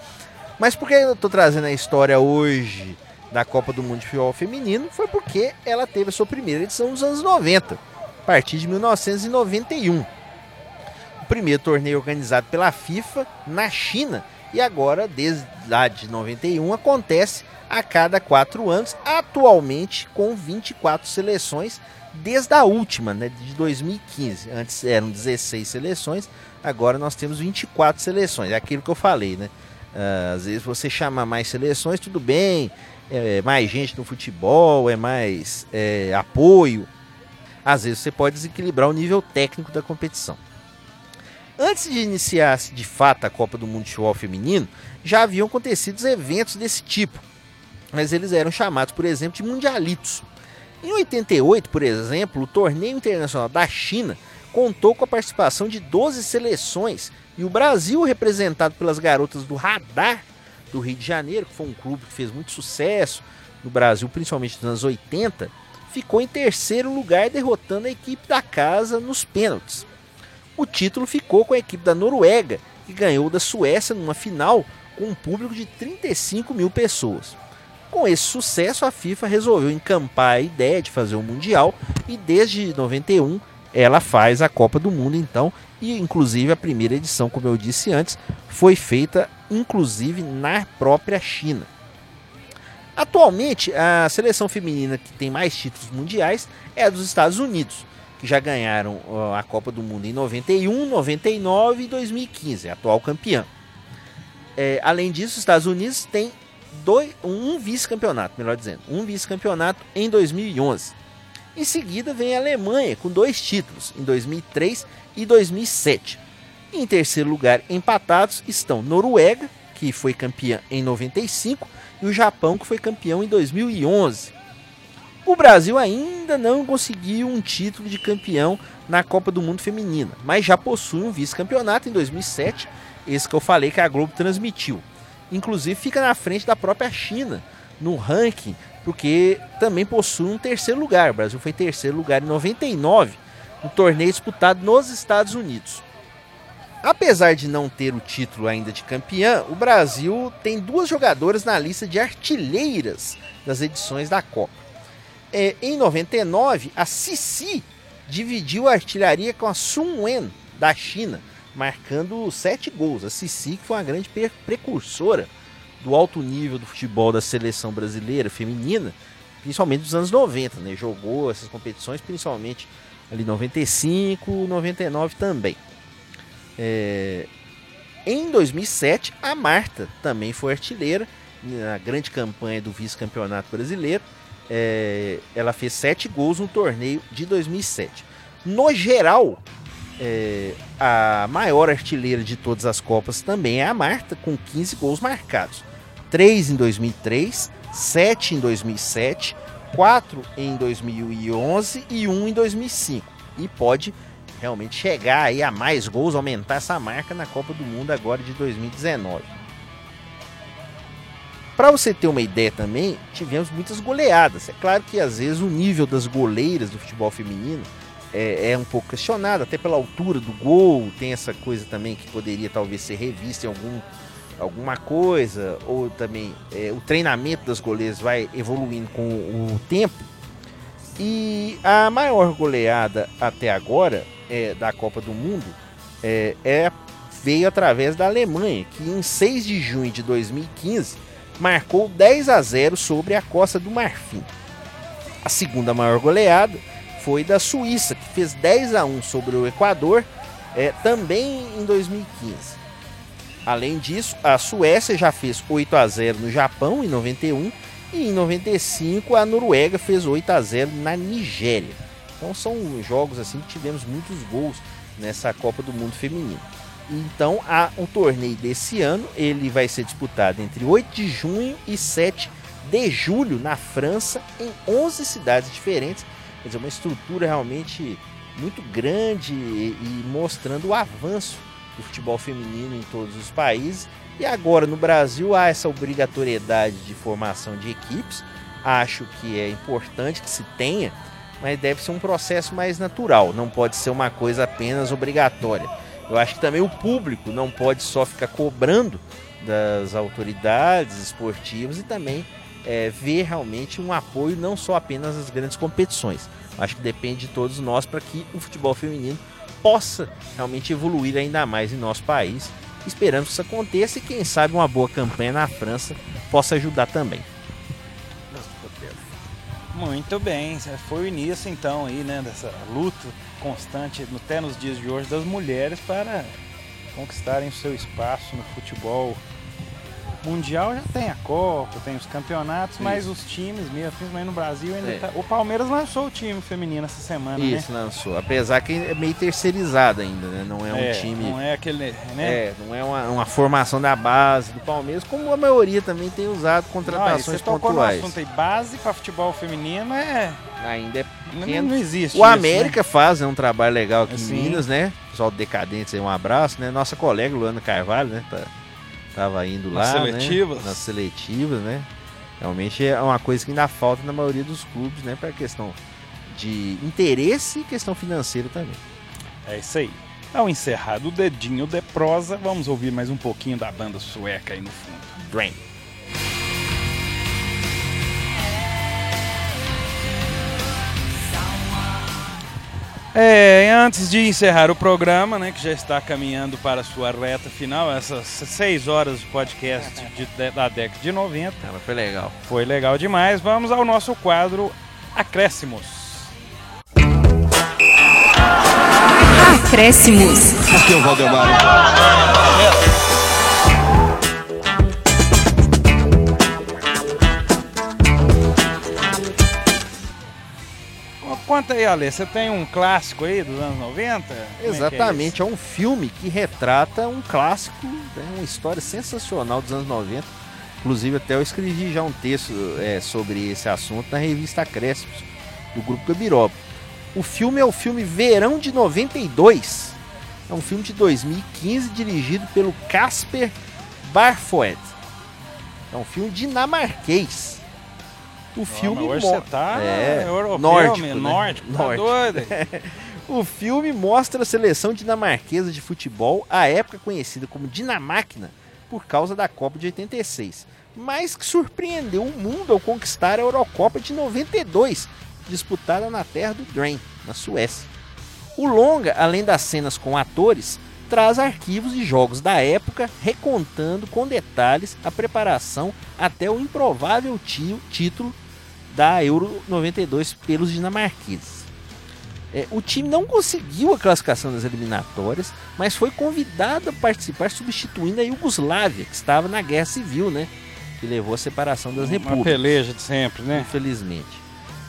Mas por que eu estou trazendo a história hoje da Copa do Mundo de Futebol Feminino? Foi porque ela teve a sua primeira edição nos anos 90, a partir de 1991. O primeiro torneio organizado pela FIFA na China e agora, desde lá de 91, acontece a cada quatro anos, atualmente com 24 seleções, desde a última, né, de 2015. Antes eram 16 seleções, agora nós temos 24 seleções. É aquilo que eu falei, né? Uh, às vezes você chama mais seleções, tudo bem, é mais gente no futebol, é mais é, apoio. Às vezes você pode desequilibrar o nível técnico da competição. Antes de iniciar de fato a Copa do Mundo de Futebol Feminino, já haviam acontecido eventos desse tipo mas eles eram chamados, por exemplo, de mundialitos. Em 88, por exemplo, o torneio internacional da China contou com a participação de 12 seleções e o Brasil, representado pelas garotas do Radar do Rio de Janeiro, que foi um clube que fez muito sucesso no Brasil, principalmente nos anos 80, ficou em terceiro lugar, derrotando a equipe da casa nos pênaltis. O título ficou com a equipe da Noruega, que ganhou da Suécia numa final com um público de 35 mil pessoas. Com esse sucesso, a FIFA resolveu encampar a ideia de fazer o Mundial e desde 91 ela faz a Copa do Mundo então, e inclusive a primeira edição, como eu disse antes, foi feita inclusive na própria China. Atualmente, a seleção feminina que tem mais títulos mundiais é a dos Estados Unidos, que já ganharam a Copa do Mundo em 91, 99 e 2015, atual campeã. É, além disso, os Estados Unidos têm dois, um vice-campeonato, melhor dizendo, um vice-campeonato em 2011. Em seguida vem a Alemanha com dois títulos, em 2003 e 2007. Em terceiro lugar, empatados, estão Noruega, que foi campeã em 95, e o Japão, que foi campeão em 2011. O Brasil ainda não conseguiu um título de campeão na Copa do Mundo Feminina, mas já possui um vice-campeonato em 2007, esse que eu falei que a Globo transmitiu inclusive fica na frente da própria China no ranking, porque também possui um terceiro lugar. O Brasil foi terceiro lugar em 99, no torneio disputado nos Estados Unidos. Apesar de não ter o título ainda de campeã, o Brasil tem duas jogadoras na lista de artilheiras das edições da Copa. É, em 99, a Cici dividiu a artilharia com a Sun Wen, da China, marcando sete gols. A Cici, que foi uma grande precursora do alto nível do futebol da seleção brasileira feminina, principalmente dos anos 90, né? Jogou essas competições principalmente ali 95, 99 também. É... Em 2007, a Marta também foi artilheira na grande campanha do vice-campeonato brasileiro. É... Ela fez sete gols no torneio de 2007. No geral, é, a maior artilheira de todas as Copas também é a Marta, com 15 gols marcados. 3 em 2003, 7 em 2007, 4 em 2011 e 1 em 2005. E pode realmente chegar aí a mais gols, aumentar essa marca na Copa do Mundo agora de 2019. Para você ter uma ideia também, tivemos muitas goleadas. É claro que às vezes o nível das goleiras do futebol feminino é, é, um pouco questionado, até pela altura do gol, tem essa coisa também que poderia talvez ser revista em algum, alguma coisa, ou também é, o treinamento das goleiras vai evoluindo com o tempo. E a maior goleada até agora é, da Copa do Mundo é, é, veio através da Alemanha, que em 6 de junho de 2015 marcou 10 a 0 sobre a Costa do Marfim. A segunda maior goleada foi da Suíça, que fez 10 a 1 sobre o Equador, é, também em 2015. Além disso, a Suécia já fez 8 a 0 no Japão em 91 e em 95 a Noruega fez 8 a 0 na Nigéria. Então são jogos assim que tivemos muitos gols nessa Copa do Mundo feminino. Então, a, o torneio desse ano ele vai ser disputado entre 8 de junho e 7 de julho na França, em 11 cidades diferentes, Quer dizer, uma estrutura realmente muito grande e, e mostrando o avanço do futebol feminino em todos os países E agora no Brasil há essa obrigatoriedade de formação de equipes. Acho que é importante que se tenha, mas deve ser um processo mais natural, não pode ser uma coisa apenas obrigatória. Eu acho que também o público não pode só ficar cobrando das autoridades esportivas e também é, ver realmente um apoio não só apenas às grandes competições. Acho que depende de todos nós para que o futebol feminino possa realmente evoluir ainda mais em nosso país. Esperamos que isso aconteça e quem sabe uma boa campanha na França possa ajudar também. Muito bem, foi o início então aí, né, dessa luta constante até nos dias de hoje das mulheres para conquistarem o seu espaço no futebol Mundial já tem a Copa, tem os campeonatos, Isso. mas os times mesmo, principalmente no Brasil, ainda é. tá... O Palmeiras lançou o time feminino essa semana, né? Isso, né? lançou. Apesar que é meio terceirizado ainda, né? Não é um é, time. Não é aquele. Né? É, não é uma, uma, formação da base do Palmeiras, como a maioria também tem usado contratações não, você pontuais. No assunto aí, base para futebol feminino é. Ainda é pequeno. Não, não existe. O isso, América né? faz né, um trabalho legal aqui assim. em Minas, né? Pessoal decadente aí, um abraço, né? Nossa colega Luana Carvalho, né? Tá estava indo lá, nas seletivas. Né? Nas seletivas, né? Realmente é uma coisa que ainda falta na maioria dos clubes, né? Para questão de interesse e questão financeira também. É isso aí. Ao encerrar o dedinho de prosa, vamos ouvir mais um pouquinho da banda sueca aí no fundo. Drain. É, antes de encerrar o programa, né, que já está caminhando para a sua reta final, essas seis horas de podcast de, de, da década de 90. Ela foi legal. Foi legal demais. Vamos ao nosso quadro Acréscimos. Acréscimos. Aqui é o Valdemar. Conta aí, Ale, você tem um clássico aí dos anos 90? É Exatamente, é, é, um filme que retrata um clássico, né, uma história sensacional dos anos 90. Inclusive, até eu escrevi já um texto é, sobre esse assunto na revista Acréscimos, do Grupo Gabiroba. O filme é o filme Verão de 92. É um filme de 2015 dirigido pelo Casper Barfoed. É um filme dinamarquês. O filme hoje você tá é, europeu, nórdico, né? nórdico, tá doido. o filme mostra a seleção dinamarquesa de futebol, à época conhecida como Dinamáquina, por causa da Copa de 86, mas que surpreendeu o mundo ao conquistar a Eurocopa de 92, disputada na terra do Drain, na Suécia. O longa, além das cenas com atores, traz arquivos de jogos da época, recontando com detalhes a preparação até o improvável tio, título da Euro 92 pelos dinamarqueses. É, o time não conseguiu a classificação das eliminatórias, mas foi convidado a participar substituindo a Iugoslávia, que estava na guerra civil, né? Que levou à separação das Uma repúblicas. Uma peleja de sempre, né? Infelizmente.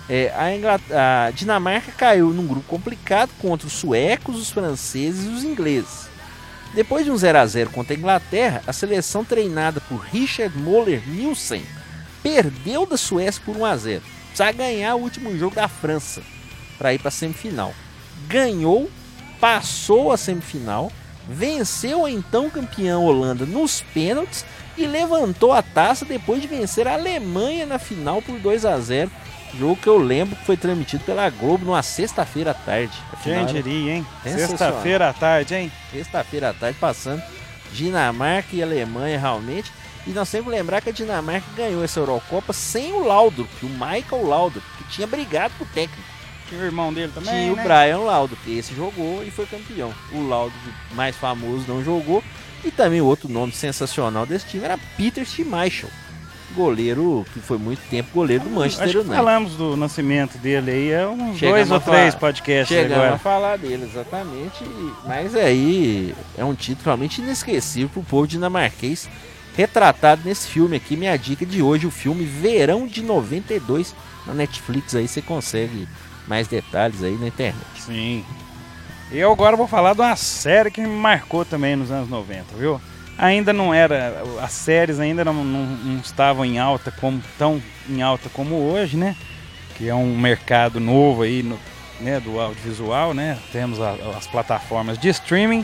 É, a, a, Dinamarca caiu num grupo complicado contra os suecos, os franceses e os ingleses. Depois de um 0 a 0 contra a Inglaterra, a seleção treinada por Richard Moller Nielsen perdeu da Suécia por 1 a 0. Precisa ganhar o último jogo da França para ir para a semifinal. Ganhou, passou a semifinal, venceu a então campeã Holanda nos pênaltis e levantou a taça depois de vencer a Alemanha na final por 2 a 0. Jogo que eu lembro que foi transmitido pela Globo numa sexta-feira à tarde. Quem diria, hein? Sexta-feira à tarde, hein? Sexta-feira à tarde, passando Dinamarca e Alemanha realmente. E nós temos que lembrar que a Dinamarca ganhou essa Eurocopa sem o Laudrup, o Michael Laudrup, que tinha brigado com o técnico. Tinha o irmão dele também, Tinha né? o Brian Laudrup, esse jogou e foi campeão. O Laudrup mais famoso não jogou. E também outro nome sensacional desse time era Peter Schmeichel, goleiro que foi muito tempo goleiro do Manchester Acho United. Falamos do nascimento dele aí, é uns Chegamos dois ou três podcasts Chegamos agora. a falar dele, exatamente. Mas aí é um título realmente inesquecível para o povo dinamarquês retratado nesse filme aqui. Minha dica de hoje, o filme Verão de 92 na Netflix. Aí você consegue mais detalhes aí na internet. Sim. Eu agora vou falar de uma série que me marcou também nos anos 90, viu? Ainda não era, as séries ainda não, não, não estavam em alta como tão em alta como hoje, né? Que é um mercado novo aí no, né, do audiovisual, né? Temos a, as plataformas de streaming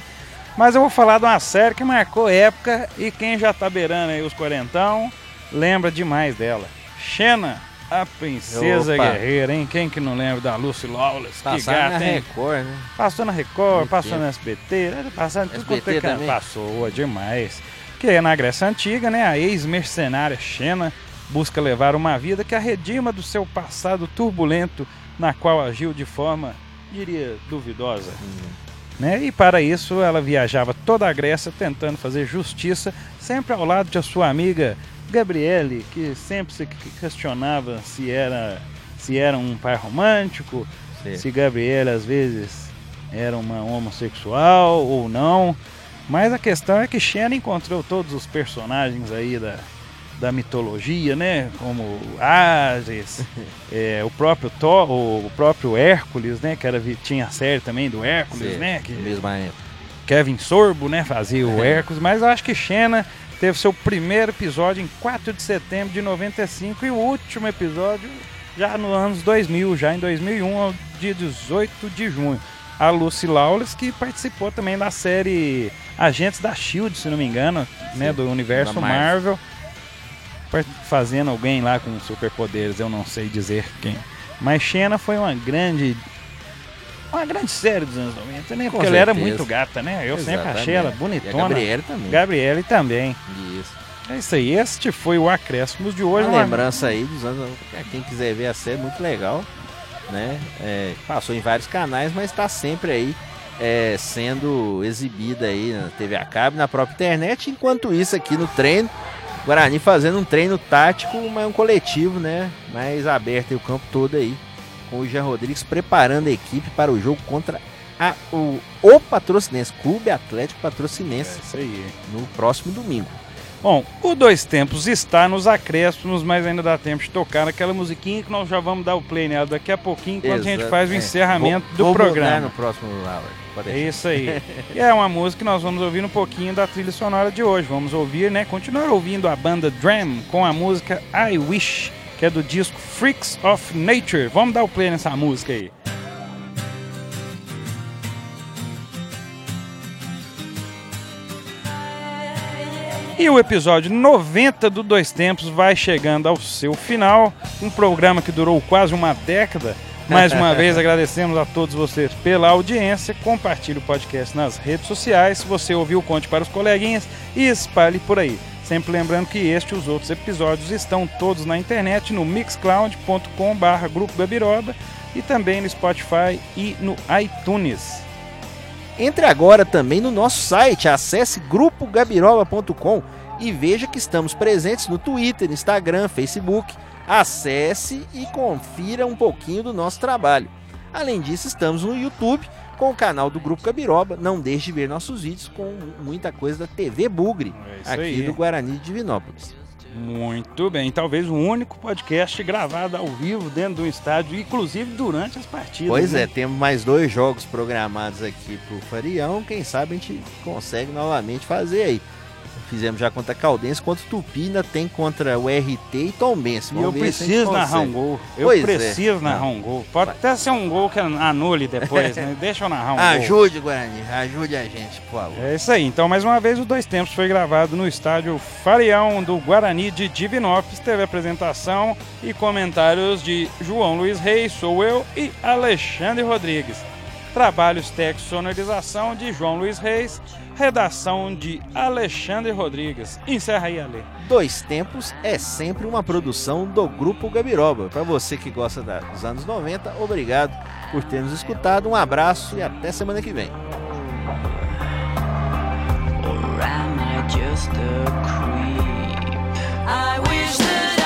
Mas eu vou falar de uma série que marcou época e quem já tá beirando aí os quarentão lembra demais dela. Xena, a princesa Opa. guerreira, hein? Quem que não lembra da Lucy Lawless? que Passaram na gata, hein? Record, né? Passou na Record, passou no SBT, né? passou em tudo quanto é canto. Passou, demais. Que é na Grécia Antiga, né? A ex-mercenária Xena busca levar uma vida que a redima do seu passado turbulento, na qual agiu de forma, diria, duvidosa. Né? E para isso ela viajava toda a Grécia tentando fazer justiça, sempre ao lado de sua amiga Gabriele, que sempre se questionava se era, se era um pai romântico, Certo. se Gabriela às vezes era uma homossexual ou não. Mas a questão é que Xena encontrou todos os personagens aí da, da mitologia, né? Como Ares, é, o próprio Thor, o próprio Hércules, né? Que era, tinha a série também do Hércules, Certo. né? Que Mesma época. Kevin Sorbo, né? Fazia o Hércules, mas eu acho que Xena teve seu primeiro episódio em 4 de setembro de 95 e o último episódio já nos anos 2000, já em 2001, ao dia 18 de junho. A Lucy Lawless, que participou também da série Agentes da Shield, se não me engano, né? Do universo Marvel. Marvel. Fazendo alguém lá com superpoderes, eu não sei dizer quem. Mas Xena foi uma grande. Uma grande série dos anos 90, né? Porque ela era muito gata, né? Eu sempre Exatamente. achei ela E a bonitona. Gabriele também. Gabriele também. Isso. É isso aí. Este foi o Acréscimos de hoje. Uma uma- lembrança aí dos anos. Quem quiser ver a série, muito legal. Né? É, passou em vários canais, mas está sempre aí é, sendo exibida aí na TV a cabo, na própria internet. Enquanto isso, aqui no treino, Guarani fazendo um treino tático, mas um coletivo, né? Mais aberto aí o campo todo aí. Com o Jean Rodrigues preparando a equipe para o jogo contra a, o, o Patrocinense, Clube Atlético É Patrocinense, isso aí. no próximo domingo. Bom, o Dois Tempos está nos acréscimos, mas ainda dá tempo de tocar aquela musiquinha que nós já vamos dar o play nela daqui a pouquinho, enquanto a gente Exato. faz o É. encerramento Vou- do vou programa. no próximo hour. É isso aí. E é uma música que nós vamos ouvir um pouquinho da trilha sonora de hoje. Vamos ouvir, né? Continuar ouvindo a banda Dram com a música I Wish, que é do disco Freaks of Nature. Vamos dar o play nessa música aí. E o episódio 90 do Dois Tempos vai chegando ao seu final. Um programa que durou quase uma década. Mais uma vez agradecemos a todos vocês pela audiência. Compartilhe o podcast nas redes sociais. Se você ouviu, conte para os coleguinhas e espalhe por aí. Sempre lembrando que este e os outros episódios estão todos na internet no mixcloud.com.br Grupo Gabiroba e também no Spotify e no iTunes. Entre agora também no nosso site, acesse grupogabiroba.com e veja que estamos presentes no Twitter, Instagram, Facebook. Acesse e confira um pouquinho do nosso trabalho. Além disso, estamos no YouTube com o canal do Grupo Gabiroba. Não deixe de ver nossos vídeos com muita coisa da TV Bugre, É aqui aí. do Guarani de Divinópolis. Muito bem, talvez o único podcast gravado ao vivo dentro de um estádio, inclusive durante as partidas. Pois né? é, temos mais dois jogos programados aqui pro Farião. Quem sabe a gente consegue novamente fazer aí. Fizemos já contra Caldense, contra Tupi, ainda tem contra o RT e Tombense. E eu preciso narrar um gol. Eu Pois é. preciso narrar Não. um gol. Pode até ser um gol que anule depois, né? Deixa eu narrar um gol. Ajude, Guarani, ajude a gente, por favor. É isso aí. Então, mais uma vez, o Dois Tempos foi gravado no estádio Farião do Guarani de Divinópolis. Teve apresentação e comentários de João Luiz Reis, sou eu, e Alexandre Rodrigues. Trabalhos técnicos sonorização de João Luiz Reis. Redação de Alexandre Rodrigues. Encerra aí, Ale. Dois Tempos é sempre uma produção do Grupo Gabiroba. Para você que gosta dos anos 90, obrigado por ter nos escutado. Um abraço e até semana que vem. Or am I just a creep? I wish that